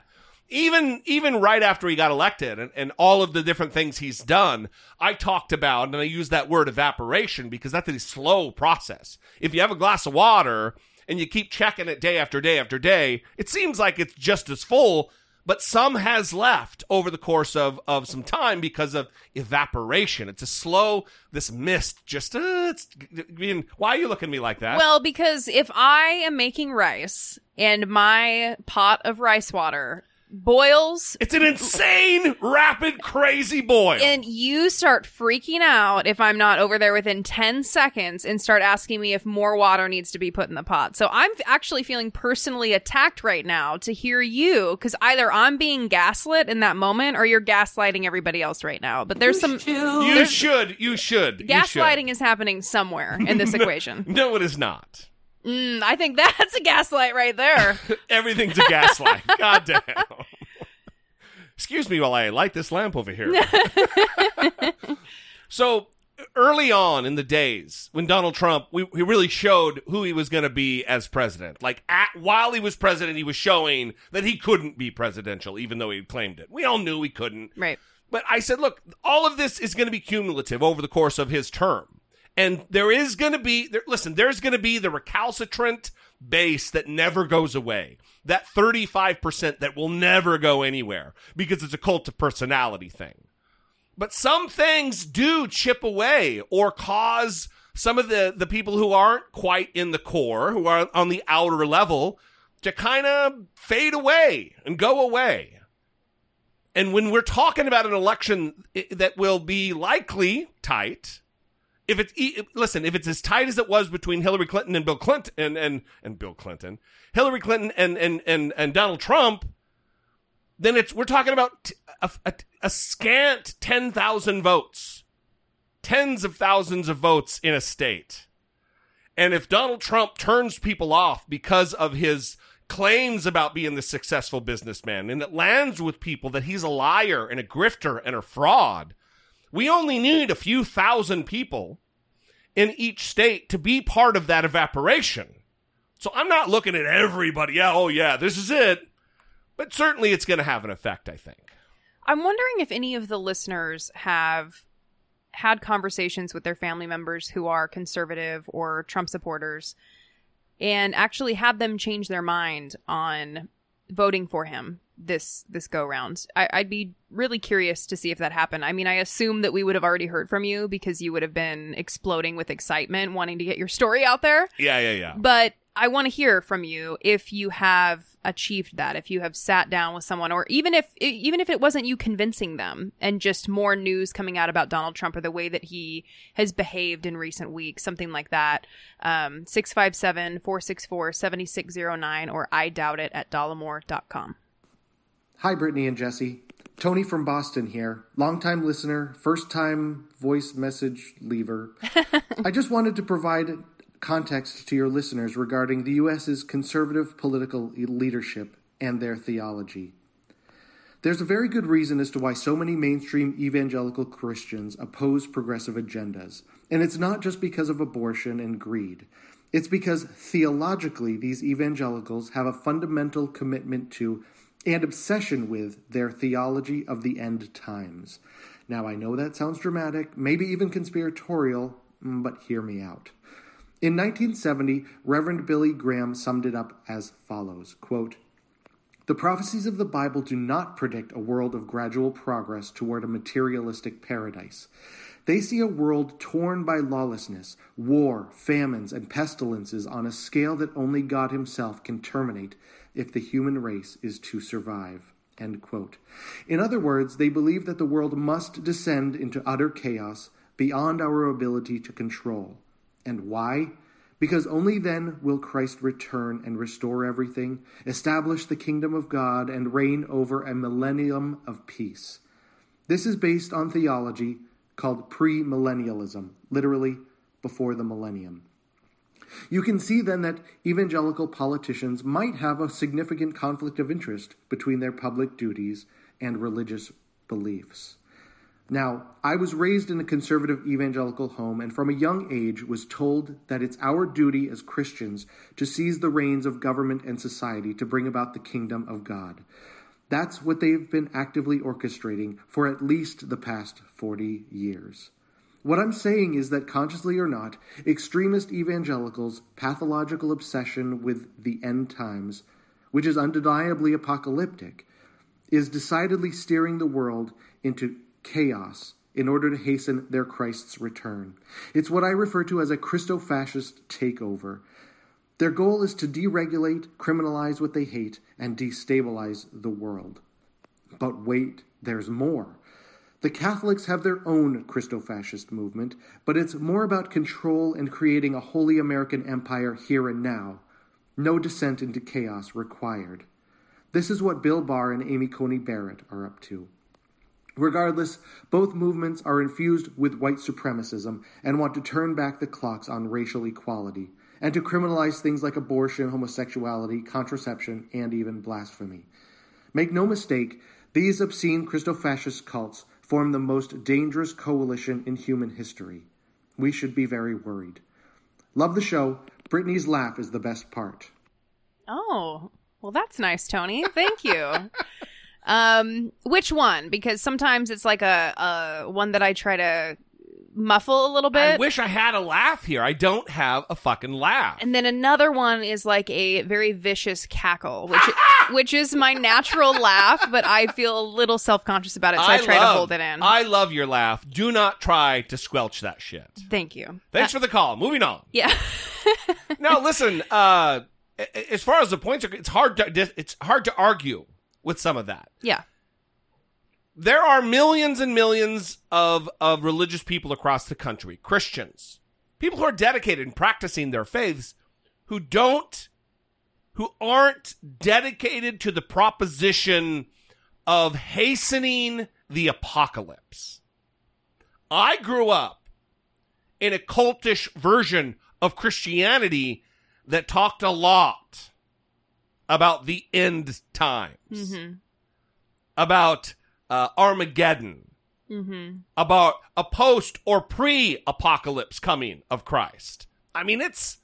Even even right after he got elected and, and all of the different things he's done, I talked about and I use that word evaporation because that's a slow process. If you have a glass of water and you keep checking it day after day after day, it seems like it's just as full, but some has left over the course of, of some time because of evaporation. It's a slow, this mist just, uh, it's, I mean, why are you looking at me like that? Well, because if I am making rice and my pot of rice water boils it's an insane, rapid, crazy boil. and you start freaking out if I'm not over there within 10 seconds and start asking me if more water needs to be put in the pot. So I'm actually feeling personally attacked right now to hear you because either I'm being gaslit in that moment or you're gaslighting everybody else right now. But there's some you should, you should. you should. gaslighting is happening somewhere in this <laughs> equation. No, it is not. Mm, I think that's a gaslight right there. <laughs> Everything's a gaslight. <laughs> God damn. Excuse me while I light this lamp over here. <laughs> so early on in the days when Donald Trump, we, he really showed who he was going to be as president. Like at, while he was president, he was showing that he couldn't be presidential, even though he claimed it. We all knew he couldn't. Right. But I said, look, all of this is going to be cumulative over the course of his term. And there is going to be, there, listen, there's going to be the recalcitrant base that never goes away. That 35% that will never go anywhere because it's a cult of personality thing. But some things do chip away or cause some of the, the people who aren't quite in the core, who are on the outer level, to kind of fade away and go away. And when we're talking about an election that will be likely tight, if it's listen, if it's as tight as it was between Hillary Clinton and Bill Clinton and and, and Bill Clinton, Hillary Clinton and and and and Donald Trump, then it's we're talking about a scant ten thousand votes, tens of thousands of votes in a state. And if Donald Trump turns people off because of his claims about being the successful businessman and it lands with people that he's a liar and a grifter and a fraud, we only need a few thousand people in each state to be part of that evaporation. So I'm not looking at everybody. Yeah, oh yeah, this is it. But certainly it's going to have an effect, I think. I'm wondering if any of the listeners have had conversations with their family members who are conservative or Trump supporters and actually had them change their mind on voting for him this this go round. I, I'd be really curious to see if that happened. I mean, I assume that we would have already heard from you because you would have been exploding with excitement, wanting to get your story out there. Yeah, yeah, yeah. But I want to hear from you if you have achieved that, if you have sat down with someone, or even if even if it wasn't you convincing them, and just more news coming out about Donald Trump or the way that he has behaved in recent weeks, something like that. Um, 657-464-7609 or I doubt it at dollemore.com. Hi, Brittany and Jesse. Tony from Boston here. Longtime listener, first time voice message leaver. <laughs> I just wanted to provide context to your listeners regarding the U.S.'s conservative political leadership and their theology. There's a very good reason as to why so many mainstream evangelical Christians oppose progressive agendas. And it's not just because of abortion and greed. It's because theologically, these evangelicals have a fundamental commitment to and obsession with their theology of the end times. Now, I know that sounds dramatic, maybe even conspiratorial, but hear me out. In 1970, Reverend Billy Graham summed it up as follows quote, The prophecies of the Bible do not predict a world of gradual progress toward a materialistic paradise. They see a world torn by lawlessness, war, famines, and pestilences on a scale that only God Himself can terminate if the human race is to survive. In other words, they believe that the world must descend into utter chaos beyond our ability to control. And why? Because only then will Christ return and restore everything, establish the kingdom of God, and reign over a millennium of peace. This is based on theology called premillennialism, literally before the millennium. You can see then that evangelical politicians might have a significant conflict of interest between their public duties and religious beliefs. Now, I was raised in a conservative evangelical home and from a young age was told that it's our duty as Christians to seize the reins of government and society to bring about the kingdom of God. That's what they've been actively orchestrating for at least the past 40 years. What I'm saying is that, consciously or not, extremist evangelicals' pathological obsession with the end times, which is undeniably apocalyptic, is decidedly steering the world into chaos in order to hasten their Christ's return. It's what I refer to as a Christo fascist takeover. Their goal is to deregulate, criminalize what they hate, and destabilize the world. But wait, there's more. The Catholics have their own Christo fascist movement, but it's more about control and creating a holy American empire here and now. No descent into chaos required. This is what Bill Barr and Amy Coney Barrett are up to. Regardless, both movements are infused with white supremacism and want to turn back the clocks on racial equality, and to criminalize things like abortion, homosexuality, contraception, and even blasphemy. Make no mistake, these obscene Christo-fascist cults form the most dangerous coalition in human history. We should be very worried. Love the show. Brittany's laugh is the best part. Oh, well, that's nice, Tony. Thank you. <laughs> um, which one? Because sometimes it's like a, a one that I try to muffle a little bit. I wish I had a laugh here. I don't have a fucking laugh. and then another one is like a very vicious cackle, which <laughs> which is my natural laugh, but I feel a little self conscious about it, so I, try love, to hold it in. I love your laugh. Do not try to squelch that shit. Thank you. Thanks Uh, for the call. Moving on. Yeah. <laughs> now listen, uh, as far as the points are, it's hard to it's hard to argue with some of that. Yeah. There are millions and millions of of religious people across the country, Christians, people who are dedicated in practicing their faiths, who don't, who aren't dedicated to the proposition of hastening the apocalypse. I grew up in a cultish version of Christianity that talked a lot about the end times, Mm-hmm. about uh, Armageddon, Mm-hmm. about a post or pre apocalypse coming of Christ. I mean, it's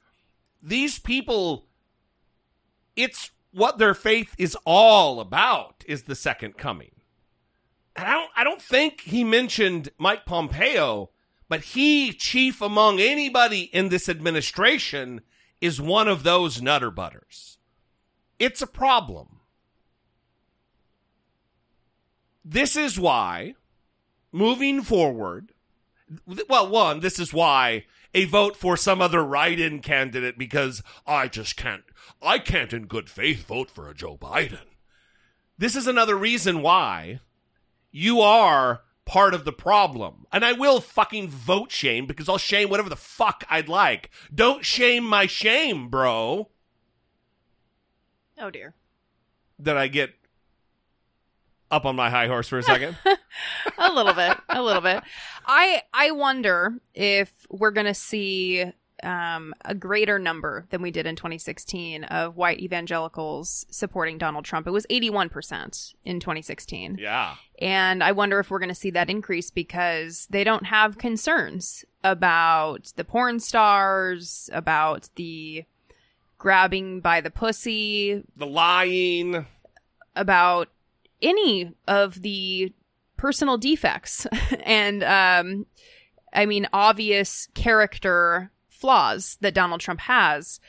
these people, it's what their faith is all about is the second coming. And I don't, I don't think he mentioned Mike Pompeo, but he, chief among anybody in this administration, is one of those nutter butters. It's a problem. This is why, moving forward, well, one, this is why a vote for some other write-in candidate because I just can't, I can't in good faith vote for a Joe Biden. This is another reason why you are part of the problem. And I will fucking vote shame because I'll shame whatever the fuck I'd like. Don't shame my shame, bro. Oh dear. Did I get up on my high horse for a <laughs> second? a little bit, a little bit. I I wonder if we're gonna see um, a greater number than we did in 2016 of white evangelicals supporting Donald Trump. It was 81 percent in 2016. yeah. And I wonder if we're going to see that increase because they don't have concerns about the porn stars, about the grabbing by the pussy, The lying. about any of the personal defects <laughs> and um I mean obvious character flaws that Donald Trump has.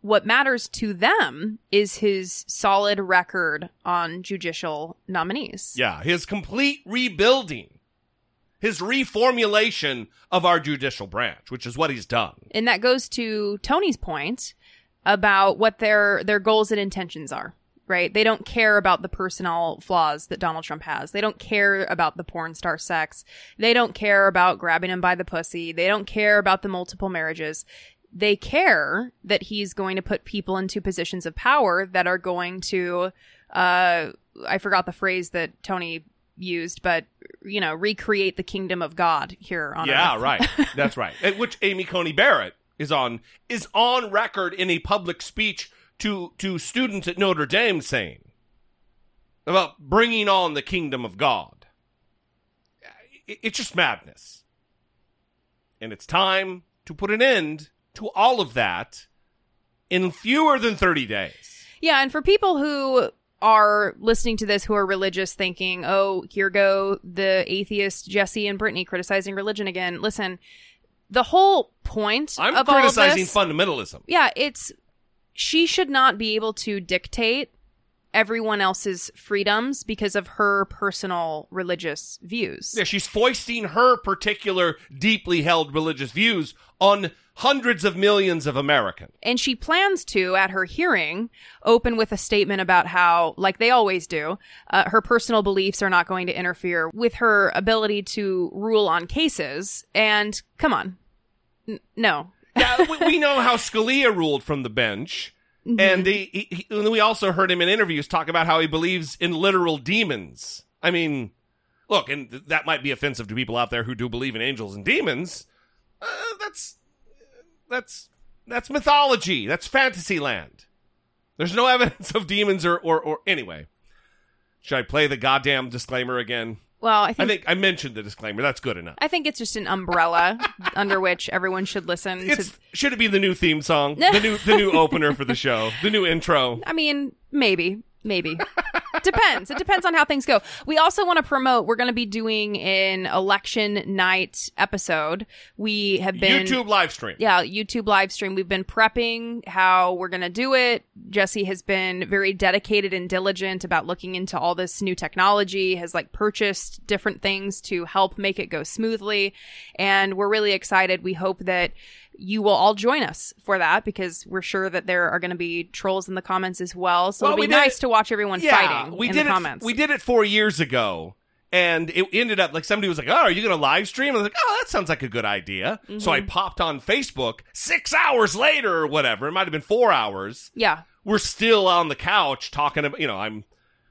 What matters to them is his solid record on judicial nominees. Yeah, his complete rebuilding, his reformulation of our judicial branch, which is what he's done. And that goes to Tony's point about what their their goals and intentions are. Right? They don't care about the personal flaws that Donald Trump has. They don't care about the porn star sex. They don't care about grabbing him by the pussy. They don't care about the multiple marriages. They care that he's going to put people into positions of power that are going to uh I forgot the phrase that Tony used, but you know, recreate the kingdom of God here on Earth. yeah, earth. right. <laughs> That's right. And Which Amy Coney Barrett is on is on record in a public speech to to students at Notre Dame saying about bringing on the kingdom of God. I- It's just madness. And it's time to put an end to all of that in fewer than 30 days. Yeah, and for people who are listening to this who are religious thinking, oh, here go the atheist Jesse and Brittany criticizing religion again. Listen, the whole point I'm of all criticizing this, fundamentalism. Yeah, it's she should not be able to dictate everyone else's freedoms because of her personal religious views. Yeah, she's foisting her particular deeply held religious views on hundreds of millions of Americans. And she plans to, at her hearing, open with a statement about how, like they always do, uh, her personal beliefs are not going to interfere with her ability to rule on cases. And come on. N- no. Yeah, we, we know how Scalia ruled from the bench. Mhm. And he, he, he- we also heard him in interviews talk about how he believes in literal demons. I mean, look, and th- that might be offensive to people out there who do believe in angels and demons. Uh, that's that's that's mythology. That's fantasy land. There's no <laughs> evidence of demons or or, or anyway. Should I play the goddamn disclaimer again? Well, I I think think I mentioned the disclaimer. That's good enough. I think it's just an umbrella <laughs> under which everyone should listen It's, to. should it be the new theme song? the new the new <laughs> opener for the show. The new intro. I mean, maybe, maybe. depends. It depends on how things go. We also want to promote. We're going to be doing an election night episode. We have been YouTube live stream. Yeah, YouTube live stream. We've been prepping how we're going to do it. Jesse has been very dedicated and diligent about looking into all this new technology, has like purchased different things to help make it go smoothly. And we're really excited. We hope that you will all join us for that because we're sure that there are going to be trolls in the comments as well. So Well, it'll be nice it- to watch everyone yeah, fighting we in did the it, comments. We did it four years ago, and it ended up like somebody was like, "Oh, are you going to live stream?" I was like, "Oh, that sounds like a good idea." So I Mhm. popped on Facebook. Six hours later, or whatever, it might have been four hours. yeah. We're still on the couch talking about. You know, I'm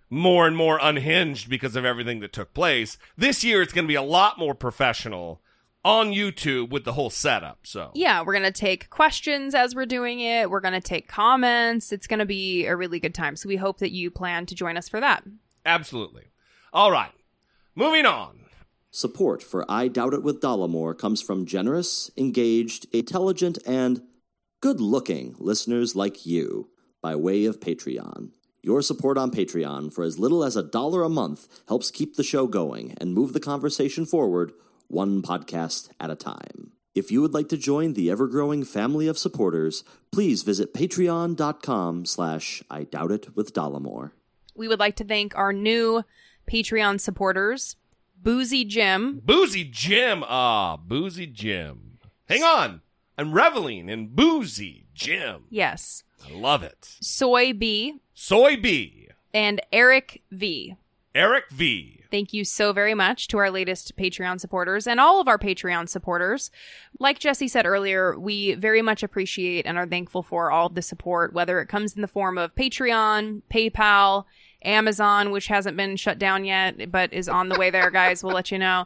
more and more unhinged because of everything that took place. This year, it's going to be a lot more professional on YouTube with the whole setup. So Yeah, we're going to take questions as we're doing it. We're going to take comments. It's going to be a really good time. So we hope that you plan to join us for that. absolutely. All right, moving on. Support for I Doubt It with Dollemore comes from generous, engaged, intelligent, and good looking listeners like you by way of Patreon. Your support on Patreon for as little as a dollar a month helps keep the show going and move the conversation forward one podcast at a time. If you would like to join the ever-growing family of supporters, please visit patreon.com slash I Doubt It with Dollemore. We would like to thank our new Patreon supporters, Boozy Jim. Boozy Jim. Ah, Boozy Jim. Hang on. I'm reveling in Boozy Jim. Yes. I love it. Soy B Soy B. and Eric V. Eric V. Thank you so very much to our latest Patreon supporters and all of our Patreon supporters. Like Jesse said earlier, we very much appreciate and are thankful for all of the support, whether it comes in the form of Patreon, PayPal, Amazon, which hasn't been shut down yet, but is on the way there, guys. We'll let you know.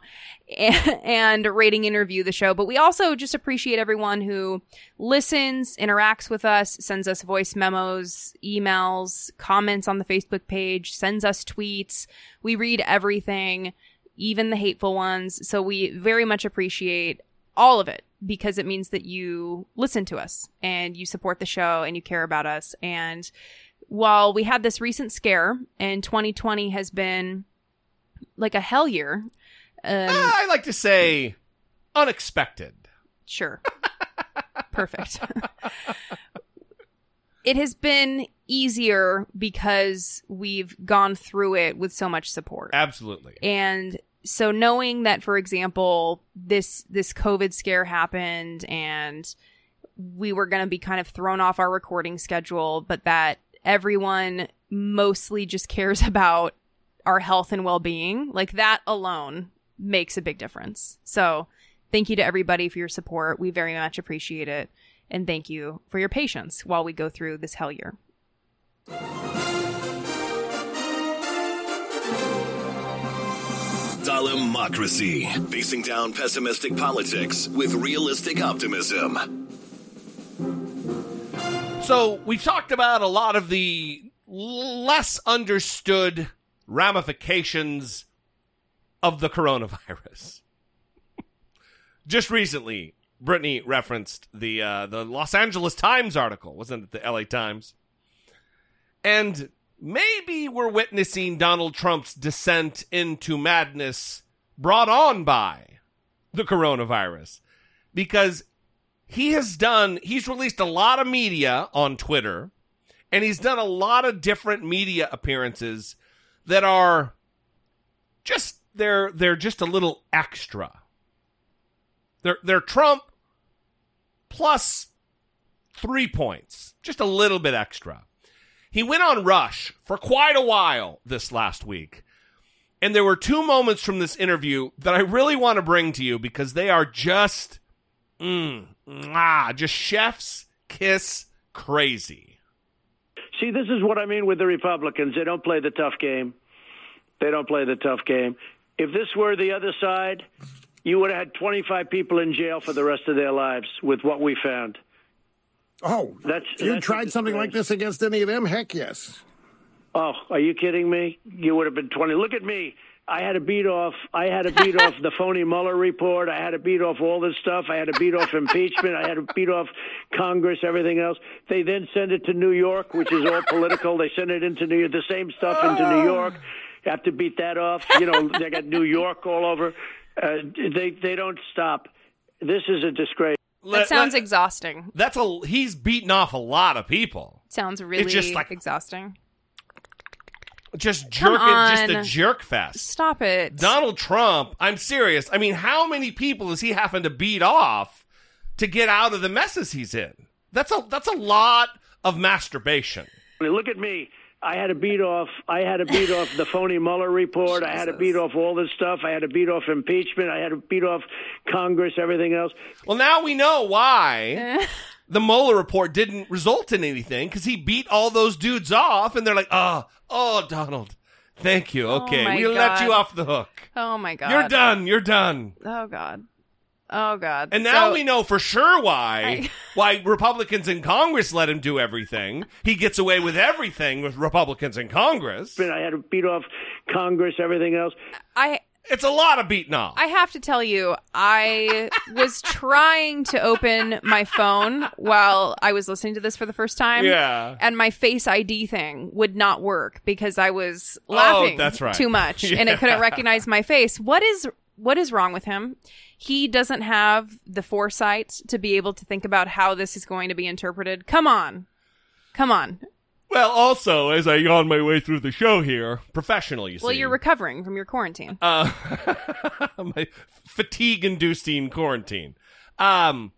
And, <laughs> and rating and review the show. But we also just appreciate everyone who listens, interacts with us, sends us voice memos, emails, comments on the Facebook page, sends us tweets. We read everything, even the hateful ones. So we very much appreciate all of it because it means that you listen to us and you support the show and you care about us. And while we had this recent scare and 2020 has been like a hell year, um, I like to say unexpected. Sure. <laughs> Perfect. <laughs> it has been easier because we've gone through it with so much support. Absolutely. And so knowing that for example this this covid scare happened and we were going to be kind of thrown off our recording schedule but that everyone mostly just cares <laughs> about our health and well-being like that alone makes a big difference. So thank you to everybody for your support. We very much appreciate it. And thank you for your patience while we go through this hell year. Democracy, facing down pessimistic politics with realistic optimism. So we've talked about a lot of the less understood ramifications of the coronavirus. <laughs> Just recently, Brittany referenced the uh, the Los Angeles Times article, wasn't it? The L.A. Times, and maybe we're witnessing Donald Trump's descent into madness brought on by the coronavirus, because he has done he's released a lot of media on Twitter and he's done a lot of different media appearances that are just they're they're just a little extra. They're they're Trump plus three points, just a little bit extra. He went on Rush for quite a while this last week. And there were two moments from this interview that I really want to bring to you because they are just, mm, mwah, just chef's kiss crazy. See, this is what I mean with the Republicans. They don't play the tough game. They don't play the tough game. If this were the other side, you would have had 25 people in jail for the rest of their lives with what we found. Oh, that's you that's tried something like this against any of them? Heck yes. Oh, are you kidding me? You would have been 20. Look at me. I had to beat off. I had to beat off the phony Mueller report. I had to beat off all this stuff. I had to beat off impeachment. I had to beat off Congress, everything else. They then send it to New York, which is all political. They send it into New York, the same stuff into New York. You have to beat that off. You know, they got New York all over. Uh, they they don't stop. This is a disgrace. That sounds exhausting. That's a he's beaten off a lot of people. Sounds really just like- exhausting. Just jerking, just a jerk fest. Stop it. Donald Trump, I'm serious. I mean, how many people is he having to beat off to get out of the messes he's in? That's a that's a lot of masturbation. I mean, look at me. I had to beat off. I had to beat off the phony Mueller report. I had to beat off all this stuff. I had to beat off impeachment. I had to beat off Congress, everything else. Well, now we know why eh. the Mueller report didn't result in anything because he beat all those dudes off, and they're like, "Oh, oh, Donald, thank you. Oh okay, my we let God. you off the hook. Oh my god. You're done. You're done." Oh god. Oh god. And now So- we know for sure why I- <laughs> why Republicans in Congress let him do everything. He gets away with everything with Republicans in Congress. But I had to beat off Congress, everything else. I It's a lot of beating off. I have to tell you, I was trying to open my phone while I was listening to this for the first time. Yeah. And my face ID thing would not work because I was oh, laughing Oh, that's right. too much <laughs> and it couldn't recognize my face. What is what is wrong with him? He doesn't have the foresight to be able to think about how this is going to be interpreted. Come on. Come on. Well, also, as I yawn my way through the show here, professional, you Well, see. you're recovering from your quarantine. uh, <laughs> my fatigue-inducing quarantine. Um,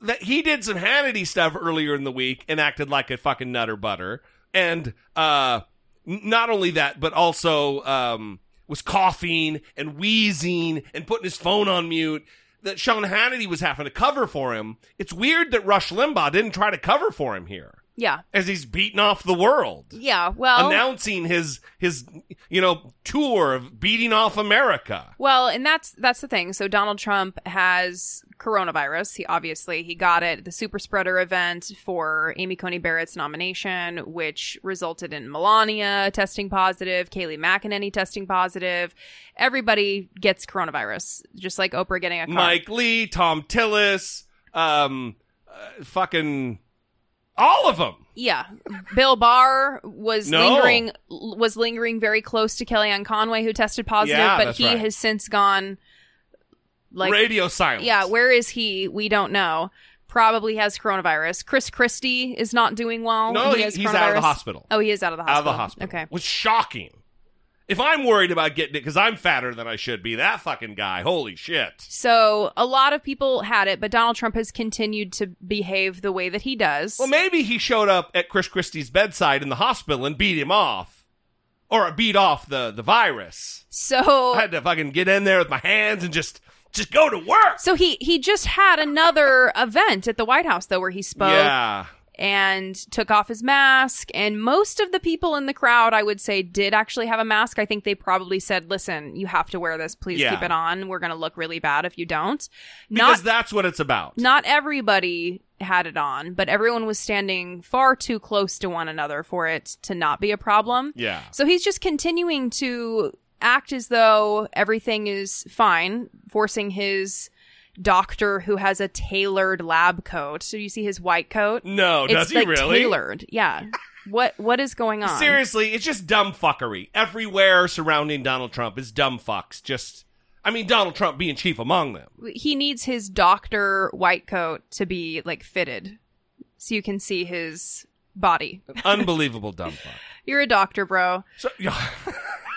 that he did some Hannity stuff earlier in the week and acted like a fucking nutter butter, and uh, not only that, but also um, was coughing and wheezing and putting his phone on mute. That Sean Hannity was having to cover for him. It's weird that Rush Limbaugh didn't try to cover for him here yeah. as he's beating off the world Yeah. Well, announcing his his you know tour of beating off America. Well, and that's that's the thing. So Donald Trump has coronavirus. He obviously he got it the super spreader event for Amy Coney Barrett's nomination, which resulted in Melania testing positive, Kayleigh McEnany testing positive. Everybody gets coronavirus, just like Oprah getting a car. Mike Lee, Thom Tillis, um, uh, fucking all of them. Yeah, Bill Barr was No. lingering was lingering very close to Kellyanne Conway, who tested positive, Yeah, but he right. has since gone like Radio silence. Yeah, where is he? We don't know. Probably has coronavirus. Chris Christie is not doing well. No, he he- he's out of the hospital. Oh, he is out of the Out hospital. of the hospital. Okay. was shocking. If I'm worried about getting it because I'm fatter than I should be, that fucking guy, holy shit. So a lot of people had it, but Donald Trump has continued to behave the way that he does. Well, maybe he showed up at Chris Christie's bedside in the hospital and beat him off, or beat off the the virus. So I had to fucking get in there with my hands and just just go to work. So he he just had another event at the White House though where he spoke Yeah. And took off his mask and most of the people in the crowd I would say did actually have a mask. I think they probably said, "Listen, you have to wear this. Please Yeah. keep it on. We're going to look really bad if you don't." Because Not that's what it's about. not everybody had it on, but everyone was standing far too close to one another for it to not be a problem. Yeah. So he's just continuing to act as though everything is fine, forcing his doctor who has a tailored lab coat. So you see his white coat? No, it's does he like really? tailored. Yeah. What what is going on? Seriously, it's just dumb fuckery. Everywhere surrounding Donald Trump is dumb fucks. Just, I mean, Donald Trump being chief among them. He needs his doctor white coat to be like fitted. So you can see his body. Unbelievable dumb fuck. <laughs> You're a doctor, bro. So, <laughs>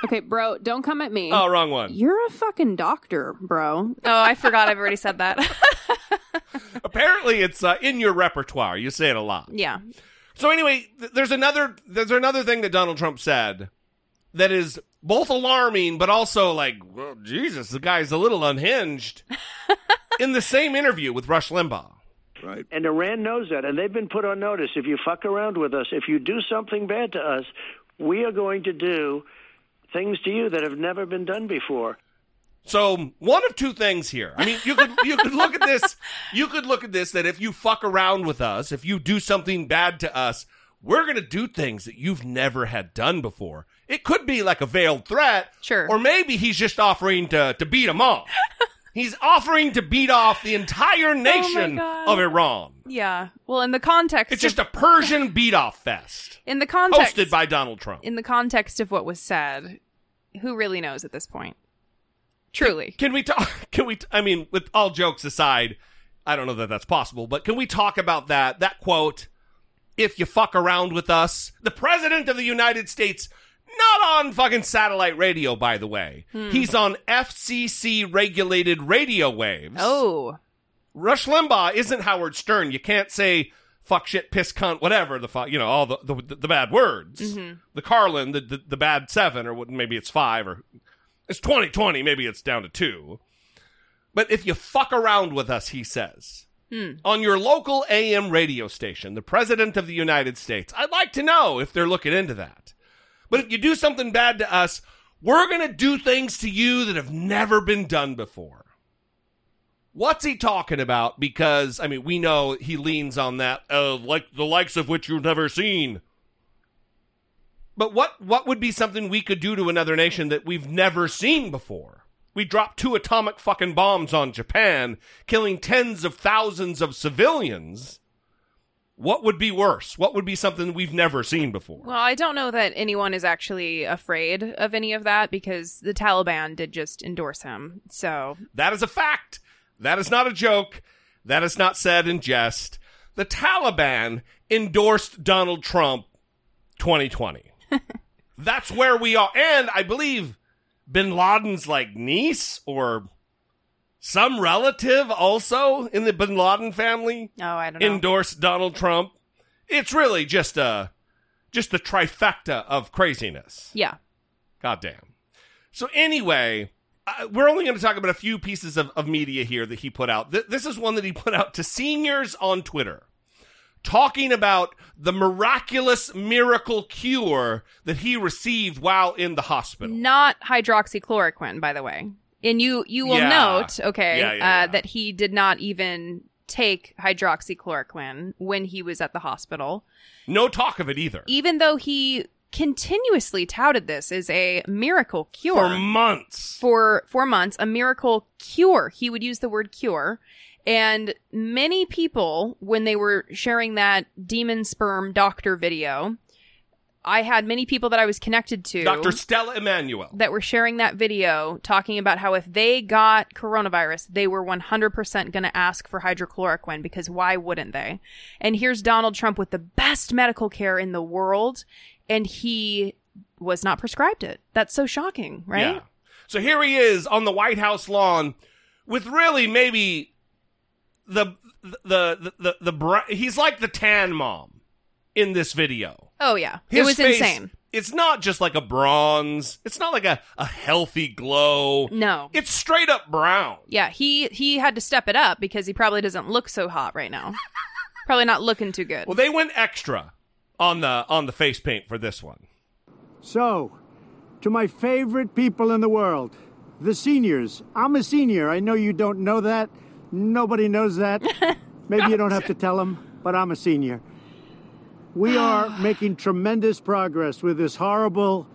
Okay, bro, don't come at me. oh, wrong one. You're a fucking doctor, bro. Oh, I forgot I've already said that. <laughs> <laughs> Apparently, it's uh, in your repertoire. You say it a lot. yeah. So anyway, th- there's another there's another thing that Donald Trump said that is both alarming but also like, well, Jesus, the guy's a little unhinged. <laughs> in the same interview with Rush Limbaugh. Right. And Iran knows that, and they've been put on notice. If you fuck around with us, if you do something bad to us, we are going to do things to you that have never been done before. So one of two things here. I mean, you could you could look at this. You could look at this that if you fuck around with us, if you do something bad to us, we're gonna do things that you've never had done before. It could be like a veiled threat, sure, or maybe he's just offering to to beat them off. <laughs> he's offering to beat off the entire oh nation God. of Iran. Yeah. Well, in the context, It's just of, a Persian beat off fest in the context hosted by Donald Trump. in the context of what was said, who really knows at this point? Truly. Can we talk? <laughs> Can we? I mean, with all jokes aside, I don't know that that's possible, but can we talk about that? That quote: "If you fuck around with us, the president of the United States." Not on fucking satellite radio, by the way. Hmm. He's on FCC regulated radio waves. Oh. Rush Limbaugh isn't Howard Stern. You can't say fuck shit, piss, cunt, whatever the fuck, you know, all the, the, the bad words. Mhm. The Carlin, the, the, the bad seven, or maybe it's five, or it's 2020, maybe it's down to two. But if you fuck around with us, he says, Hmm. on your local AM radio station, the President of the United States, I'd like to know if they're looking into that. But if you do something bad to us, we're going to do things to you that have never been done before. What's he talking about? Because, I mean, we know he leans on that, uh, like the likes of which you've never seen. But what, what would be something we could do to another nation that we've never seen before? We dropped two atomic fucking bombs on Japan, killing tens of thousands of civilians. What would be worse? What would be something we've never seen before? Well, I don't know that anyone is actually afraid of any of that because the Taliban did just endorse him. So, That is a fact. That is not a joke. That is not said in jest. The Taliban endorsed Donald Trump 2020. <laughs> That's where we are. And I believe bin Laden's like niece or some relative also in the bin Laden family oh, I don't know. endorsed Donald Trump. It's really just a just the trifecta of craziness. yeah. Goddamn. So anyway, uh, we're only going to talk about a few pieces of, of media here that he put out. Th- this is one that he put out to seniors on Twitter, talking about the miraculous miracle cure that he received while in the hospital. Not hydroxychloroquine, by the way. And you you will Yeah. note, okay, Yeah, yeah, uh, that he did not even take hydroxychloroquine when he was at the hospital, No talk of it either. even though he continuously touted this as a miracle cure For months. for for months, a miracle cure. He would use the word cure. And many people, when they were sharing that demon sperm doctor video, I had many people that I was connected to Dr. Stella Immanuel. that were sharing that video talking about how if they got coronavirus, they were 100% going to ask for hydrochloroquine because why wouldn't they? And here's Donald Trump with the best medical care in the world, and he was not prescribed it. That's so shocking, right? Yeah. So here he is on the White House lawn with really maybe the the the the, the, bra- he's like the tan mom in this video. Oh, yeah. it was face- insane. It's not just like a bronze. It's not like a, a healthy glow. No. It's straight up brown. Yeah, he he had to step it up because he probably doesn't look so hot right now. <laughs> probably not looking too good. Well, they went extra on the on the face paint for this one. So, to my favorite people in the world, the seniors. I'm a senior. I know you don't know that. Nobody knows that. <laughs> Maybe you don't have to tell them, but I'm a senior. We <sighs> are making tremendous progress with this horrible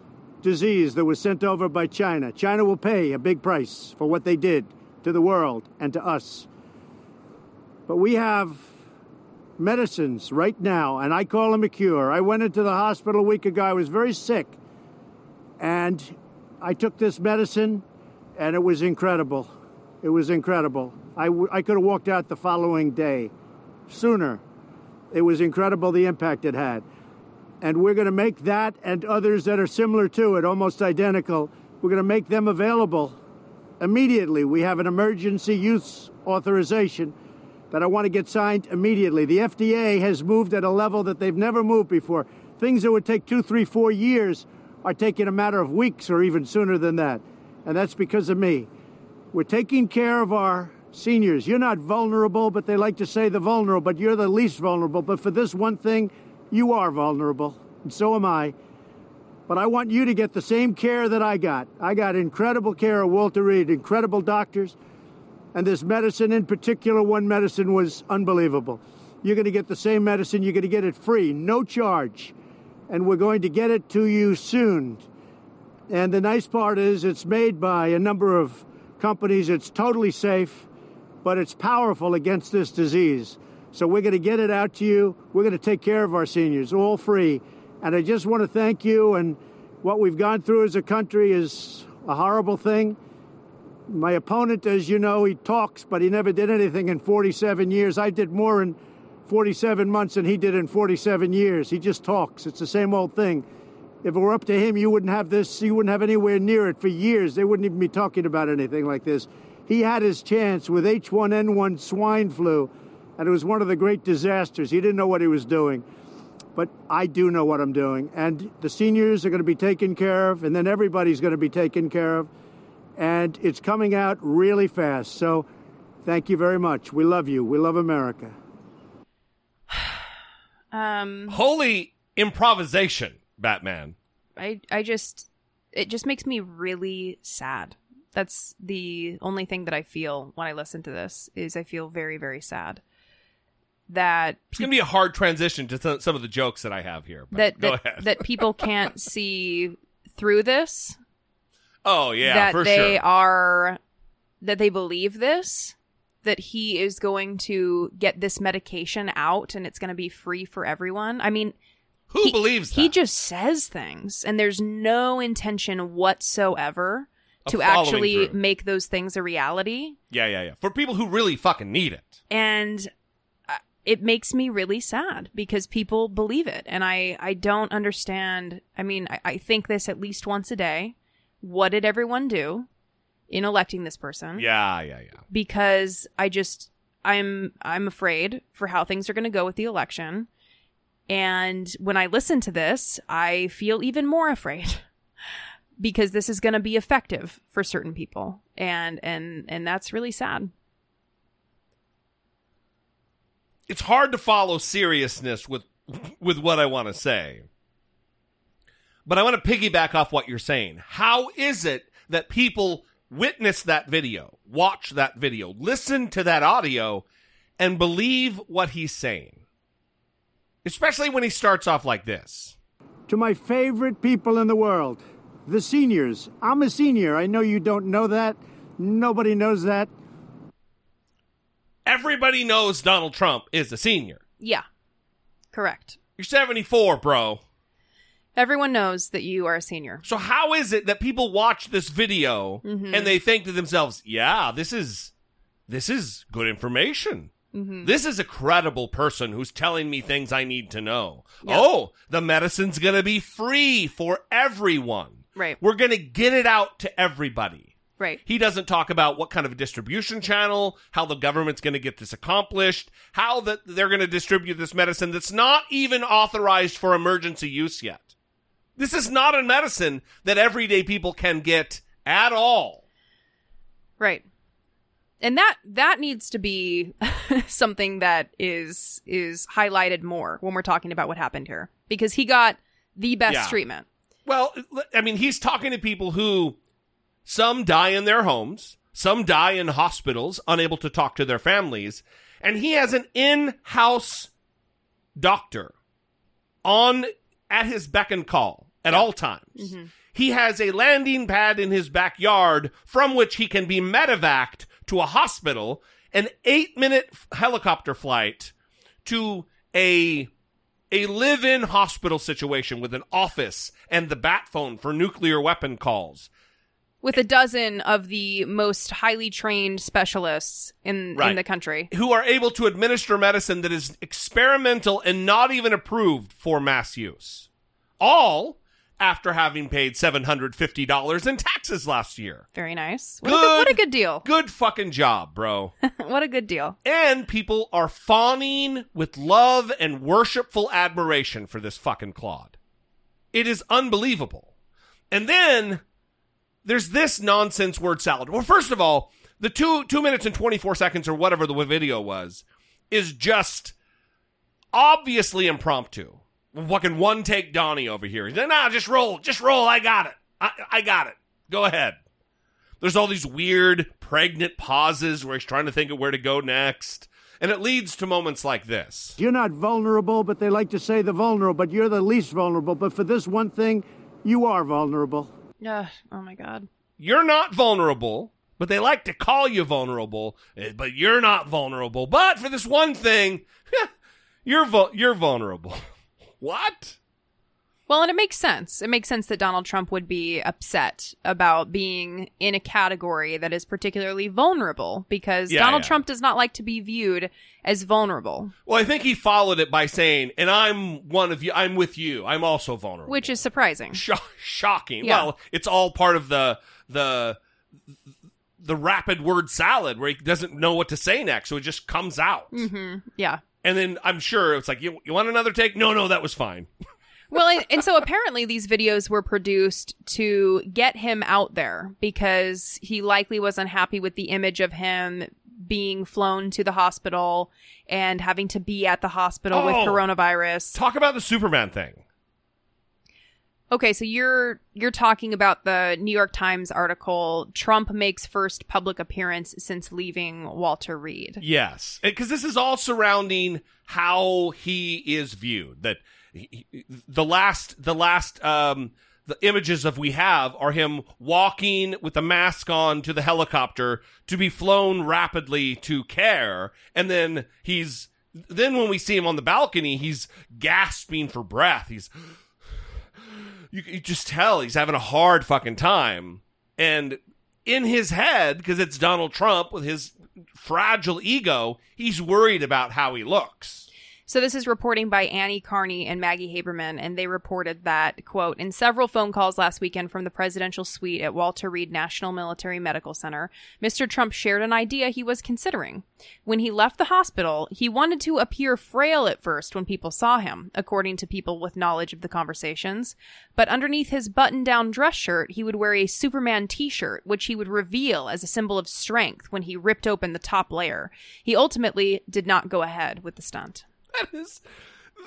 disease that was sent over by China. China will pay a big price for what they did to the world and to us. But we have medicines right now, and I call them a cure. I went into the hospital a week ago. I was very sick, and I took this medicine, and it was incredible. It was incredible. I, w- I could have walked out the following day sooner. It was incredible the impact it had. And we're going to make that and others that are similar to it, almost identical, we're going to make them available immediately. We have an emergency use authorization that I want to get signed immediately. The FDA has moved at a level that they've never moved before. Things that would take two, three, four years are taking a matter of weeks or even sooner than that. And that's because of me. We're taking care of our seniors. You're not vulnerable, but they like to say the vulnerable, but you're the least vulnerable. But for this one thing, you are vulnerable, and so am I. But I want you to get the same care that I got. I got incredible care at Walter Reed, incredible doctors, and this medicine in particular, one medicine was unbelievable. You're going to get the same medicine, you're going to get it free, no charge. And we're going to get it to you soon. And the nice part is it's made by a number of companies. It's totally safe, but it's powerful against this disease. So we're going to get it out to you. We're going to take care of our seniors, all free. And I just want to thank you. And what we've gone through as a country is a horrible thing. My opponent, as you know, he talks, but he never did anything in 47 years. I did more in 47 months than he did in 47 years. He just talks. It's the same old thing. If it were up to him, you wouldn't have this, you wouldn't have anywhere near it for years. They wouldn't even be talking about anything like this. He had his chance with H1N1 swine flu, and it was one of the great disasters. He didn't know what he was doing. But I do know what I'm doing. And the seniors are going to be taken care of, and then everybody's going to be taken care of. And it's coming out really fast. So thank you very much. We love you. We love America. <sighs> Um, Holy improvisation, Batman. I I just it just makes me really sad. That's the only thing that I feel when I listen to this is I feel very very sad that It's going to be a hard transition to th- some of the jokes that I have here. But that go that, ahead. that people <laughs> can't see through this oh yeah, that they sure. are that they believe this that he is going to get this medication out and it's going to be free for everyone i mean who he, believes he just says things and there's no intention whatsoever Of to actually through. make those things a reality Yeah, yeah, yeah. For people who really fucking need it. and uh, it makes me really sad because people believe it and i i don't understand i mean I, I think this at least once a day what did everyone do in electing this person Yeah, yeah, yeah. because i just i'm i'm afraid for how things are going to go with the election and when i listen to this i feel even more afraid <laughs> because this is going to be effective for certain people and and and that's really sad It's hard to follow seriousness with <laughs> with what I want to say. But I want to piggyback off what you're saying. How is it that people witness that video, watch that video, listen to that audio, and believe what he's saying? Especially when he starts off like this. To my favorite people in the world, the seniors. I'm a senior. I know you don't know that. Nobody knows that. Everybody knows Donald Trump is a senior. yeah correct You're 74, bro. Everyone knows that you are a senior So how is it that people watch this video Mhm. and they think to themselves, "Yeah, this is this is good information. Mhm. This is a credible person who's telling me things I need to know. Oh, the medicine's going to be free for everyone. Right. We're going to get it out to everybody." right He doesn't talk about what kind of a distribution channel, how the government's going to get this accomplished, how that they're going to distribute this medicine that's not even authorized for emergency use yet. This is not a medicine that everyday people can get at all. Right. And that that needs to be <laughs> something that is is highlighted more when we're talking about what happened here because he got the best Yeah. treatment. Well, I mean, he's talking to people who some die in their homes, some die in hospitals, unable to talk to their families, and he has an in-house doctor on at his beck and call at all times. Mm-hmm. He has a landing pad in his backyard from which he can be medevaced to a hospital, an eight-minute helicopter flight to a a live-in hospital situation with an office and the bat phone for nuclear weapon calls. With a dozen of the most highly trained specialists in in the country. Who are able to administer medicine that is experimental and not even approved for mass use. All after having paid $750 in taxes last year. Very nice. What, a, good, what a good deal. Good fucking job, bro. <laughs> what a good deal. and people are fawning with love and worshipful admiration for this fucking Claude. It is unbelievable. And then there's this nonsense word salad. Well, first of all, the two two minutes and twenty four seconds or whatever the video was is just obviously impromptu. Fucking one take Donnie over here. He's like, nah, just roll, just roll. I got it. I, I got it. Go ahead. There's all these weird pregnant pauses where he's trying to think of where to go next. And it leads to moments like this. You're not vulnerable, but they like to say the vulnerable, but you're the least vulnerable. But for this one thing, you are vulnerable. Yeah. Oh my God. You're not vulnerable, but they like to call you vulnerable, eh, but you're not vulnerable. But for this one thing, <laughs> you're vul- you're vulnerable. <laughs> what? Well, and it makes sense. It makes sense that Donald Trump would be upset about being in a category that is particularly vulnerable because Yeah, Donald yeah. Trump does not like to be viewed as vulnerable, Well, I think he followed it by saying, "And I'm one of you. I'm with you. I'm also vulnerable." which is surprising. Sho- shocking. Yeah. Well, it's all part of the the the rapid word salad where he doesn't know what to say next, so it just comes out. Mm-hmm. Yeah. And then I'm sure it's like, you, you want another take? No, no, that was fine. <laughs> Well, and, and so apparently these videos were produced to get him out there because he likely was unhappy with the image of him being flown to the hospital and having to be at the hospital with Oh. coronavirus. Talk about the Superman thing. Okay, so you're you're talking about the New York Times article Trump makes first public appearance since leaving Walter Reed. Yes, because this is all surrounding how he is viewed. That he- the last, the last, um, the images of we have are him walking with a mask on to the helicopter to be flown rapidly to care, and then he's then when we see him on the balcony, he's gasping for breath. He's you, you just tell he's having a hard fucking time. And in his head, because it's Donald Trump with his fragile ego, he's worried about how he looks. So this is reporting by Annie Karni and Maggie Haberman, and they reported that, quote, in several phone calls last weekend from the presidential suite at Walter Reed National Military Medical Center, Mr. Trump shared an idea he was considering. When he left the hospital, he wanted to appear frail at first when people saw him, according to people with knowledge of the conversations. But underneath his button down dress shirt, he would wear a Superman t shirt, which he would reveal as a symbol of strength when he ripped open the top layer. He ultimately did not go ahead with the stunt. That is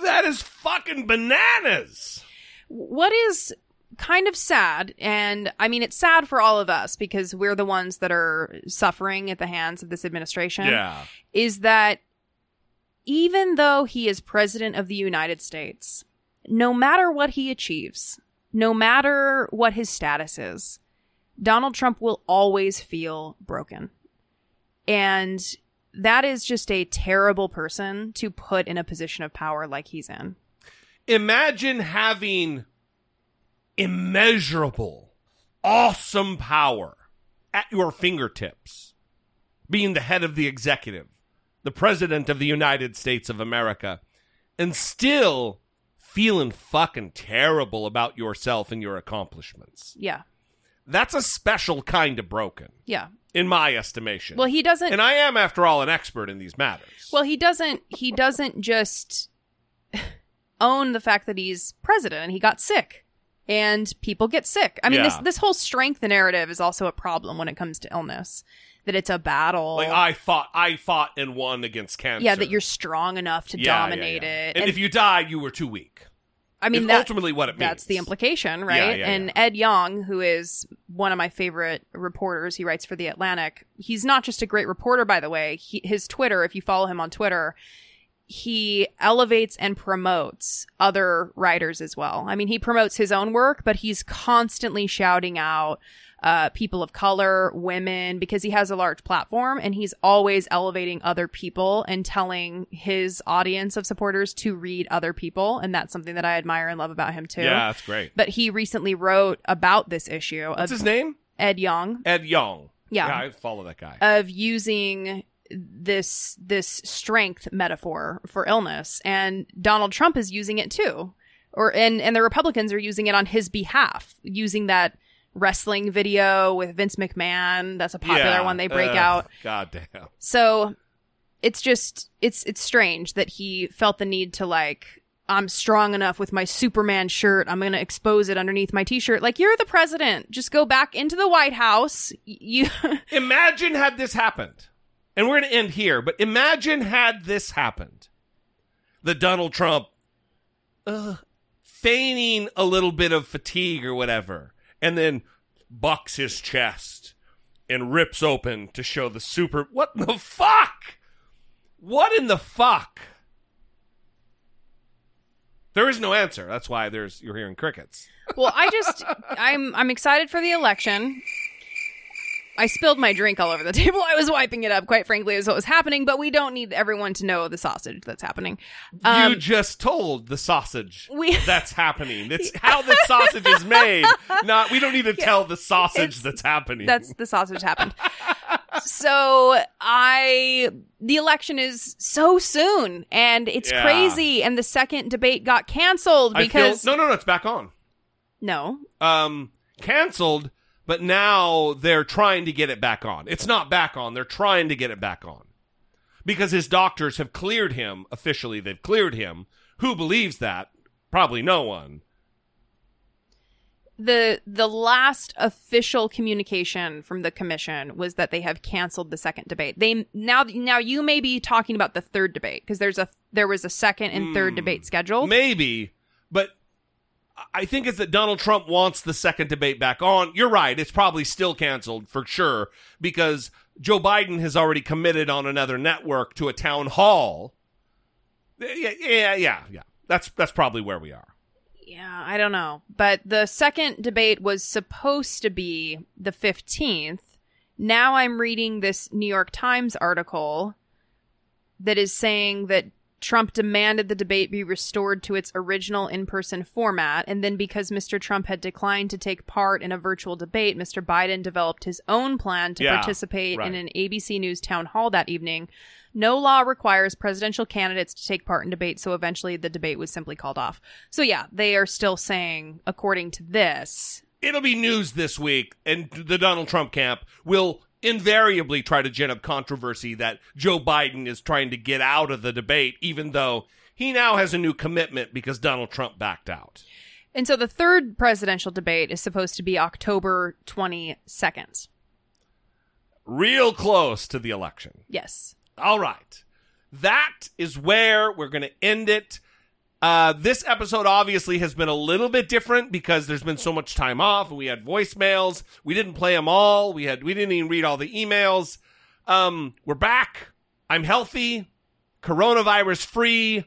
that is fucking bananas. What is kind of sad, and I mean, it's sad for all of us because we're the ones that are suffering at the hands of this administration. Yeah. Is that even though he is president of the United States, no matter what he achieves, no matter what his status is, Donald Trump will always feel broken. And that is just a terrible person to put in a position of power like he's in. Imagine having immeasurable, awesome power at your fingertips, being the head of the executive, the president of the United States of America, and still feeling fucking terrible about yourself and your accomplishments. Yeah. That's a special kind of broken, Yeah. In my estimation. Well, he doesn't and I am, after all, an expert in these matters. Well, he doesn't he doesn't just <laughs> own the fact that he's president. And he got sick. And people get sick. I mean, this Yeah. this whole strength narrative is also a problem when it comes to illness. That it's a battle. Like I fought, I fought and won against cancer. yeah, that you're strong enough to Yeah, dominate yeah. it. And, if you died, you were too weak. I mean, It's that- ultimately what it means. That's the implication, right? Yeah, yeah, and Ed Yong, who is one of my favorite reporters, he writes for The Atlantic. He's not just a great reporter, by the way. He, his Twitter, if you follow him on Twitter, he elevates and promotes other writers as well. I mean, he promotes his own work, but he's constantly shouting out uh, people of color, women, because he has a large platform and he's always elevating other people and telling his audience of supporters to read other people. And that's something that I admire and love about him too. Yeah, that's great. But he recently wrote about this issue. What's of his name? Ed Yong Ed Yong. Yeah. I follow that guy. of using this this strength metaphor for illness and Donald Trump is using it too or and and the Republicans are using it on his behalf, using that wrestling video with Vince McMahon. That's a popular Yeah. one they break Ugh, out. God damn. So it's just it's it's strange that he felt the need to like I'm strong enough with my Superman shirt. I'm going to expose it underneath my t-shirt. Like you're the president. Just go back into the White House. You <laughs> Imagine had this happened. And we're going to end here, but imagine had this happened. The Donald Trump uh, feigning a little bit of fatigue or whatever, and then bucks his chest and rips open to show the super. What the fuck? What in the fuck? There is no answer. That's why there's you're hearing crickets. Well, I just I'm I'm excited for the election. I spilled my drink all over the <laughs> table. I was wiping it up, quite frankly, is what was happening, but we don't need everyone to know the sausage that's happening. Um, you just told the sausage We- <laughs> that's happening. It's <laughs> how the sausage is made. Not we don't need to tell the sausage that's happening. that's the sausage happened. so I the election is so soon and it's Yeah. crazy and the second debate got canceled I feel- because no, no, no, it's back on. no. Um, canceled, but now they're trying to get it back on. It's not back on. They're trying to get it back on because his doctors have cleared him officially. They've cleared him. Who believes that? Probably no one. the the last official communication from the commission was that they have canceled the second debate. They now now you may be talking about the third debate because there's a there was a second and third hmm. debate scheduled. Maybe, but I think it's that Donald Trump wants the second debate back on. You're right. It's probably still canceled for sure because Joe Biden has already committed on another network to a town hall. Yeah, yeah, yeah, yeah. That's that's probably where we are. Yeah, I don't know. But the second debate was supposed to be the 15th. Now I'm reading this New York Times article that is saying that Trump demanded the debate be restored to its original in person format. And then because Mr. Trump had declined to take part in a virtual debate, Mr. Biden developed his own plan to Yeah, participate right. in an ABC News town hall that evening. No law requires presidential candidates to take part in debates, so eventually the debate was simply called off. So, yeah, they are still saying, according to this, It'll be news this week, and the Donald Trump camp will invariably try to gin up controversy that Joe Biden is trying to get out of the debate, even though he now has a new commitment because Donald Trump backed out. And so the third presidential debate is supposed to be October 22nd. Real close to the election. Yes. All right. That is where we're going to end it. Uh, this episode obviously has been a little bit different because there's been so much time off and we had voicemails. We didn't play them all. We had we didn't even read all the emails. Um, we're back. I'm healthy, coronavirus free,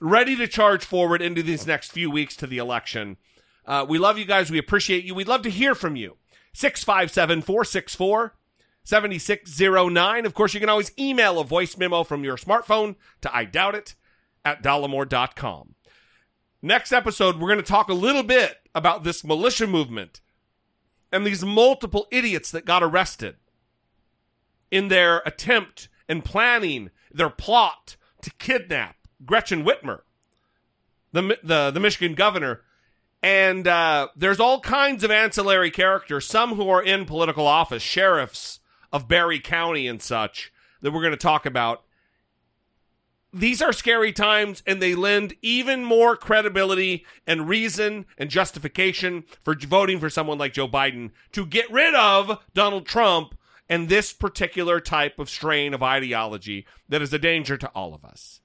ready to charge forward into these next few weeks to the election. Uh, we love you guys. We appreciate you. We'd love to hear from you. 657 464 7609. Of course, you can always email a voice memo from your smartphone to I doubt it at dollemore.com. Next episode, we're going to talk a little bit about this militia movement and these multiple idiots that got arrested in their attempt and planning their plot to kidnap Gretchen Whitmer, the the, the Michigan governor. And uh, there's all kinds of ancillary characters, some who are in political office, sheriffs of Barry County and such, that we're going to talk about. These are scary times, and they lend even more credibility and reason and justification for voting for someone like Joe Biden to get rid of Donald Trump and this particular type of strain of ideology that is a danger to all of us.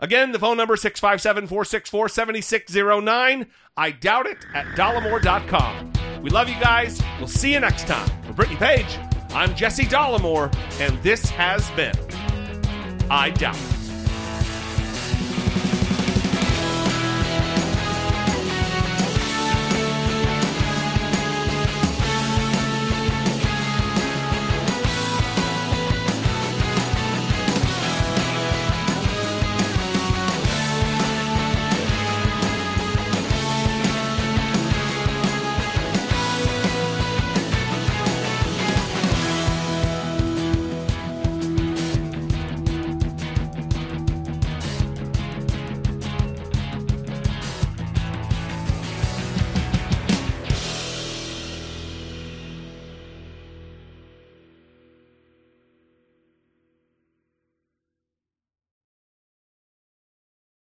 Again, the phone number 657-464-7609. I doubt it at dollemore.com. We love you guys. We'll see you next time. For Brittany Page, I'm Jesse Dollemore, and this has been I Doubt It.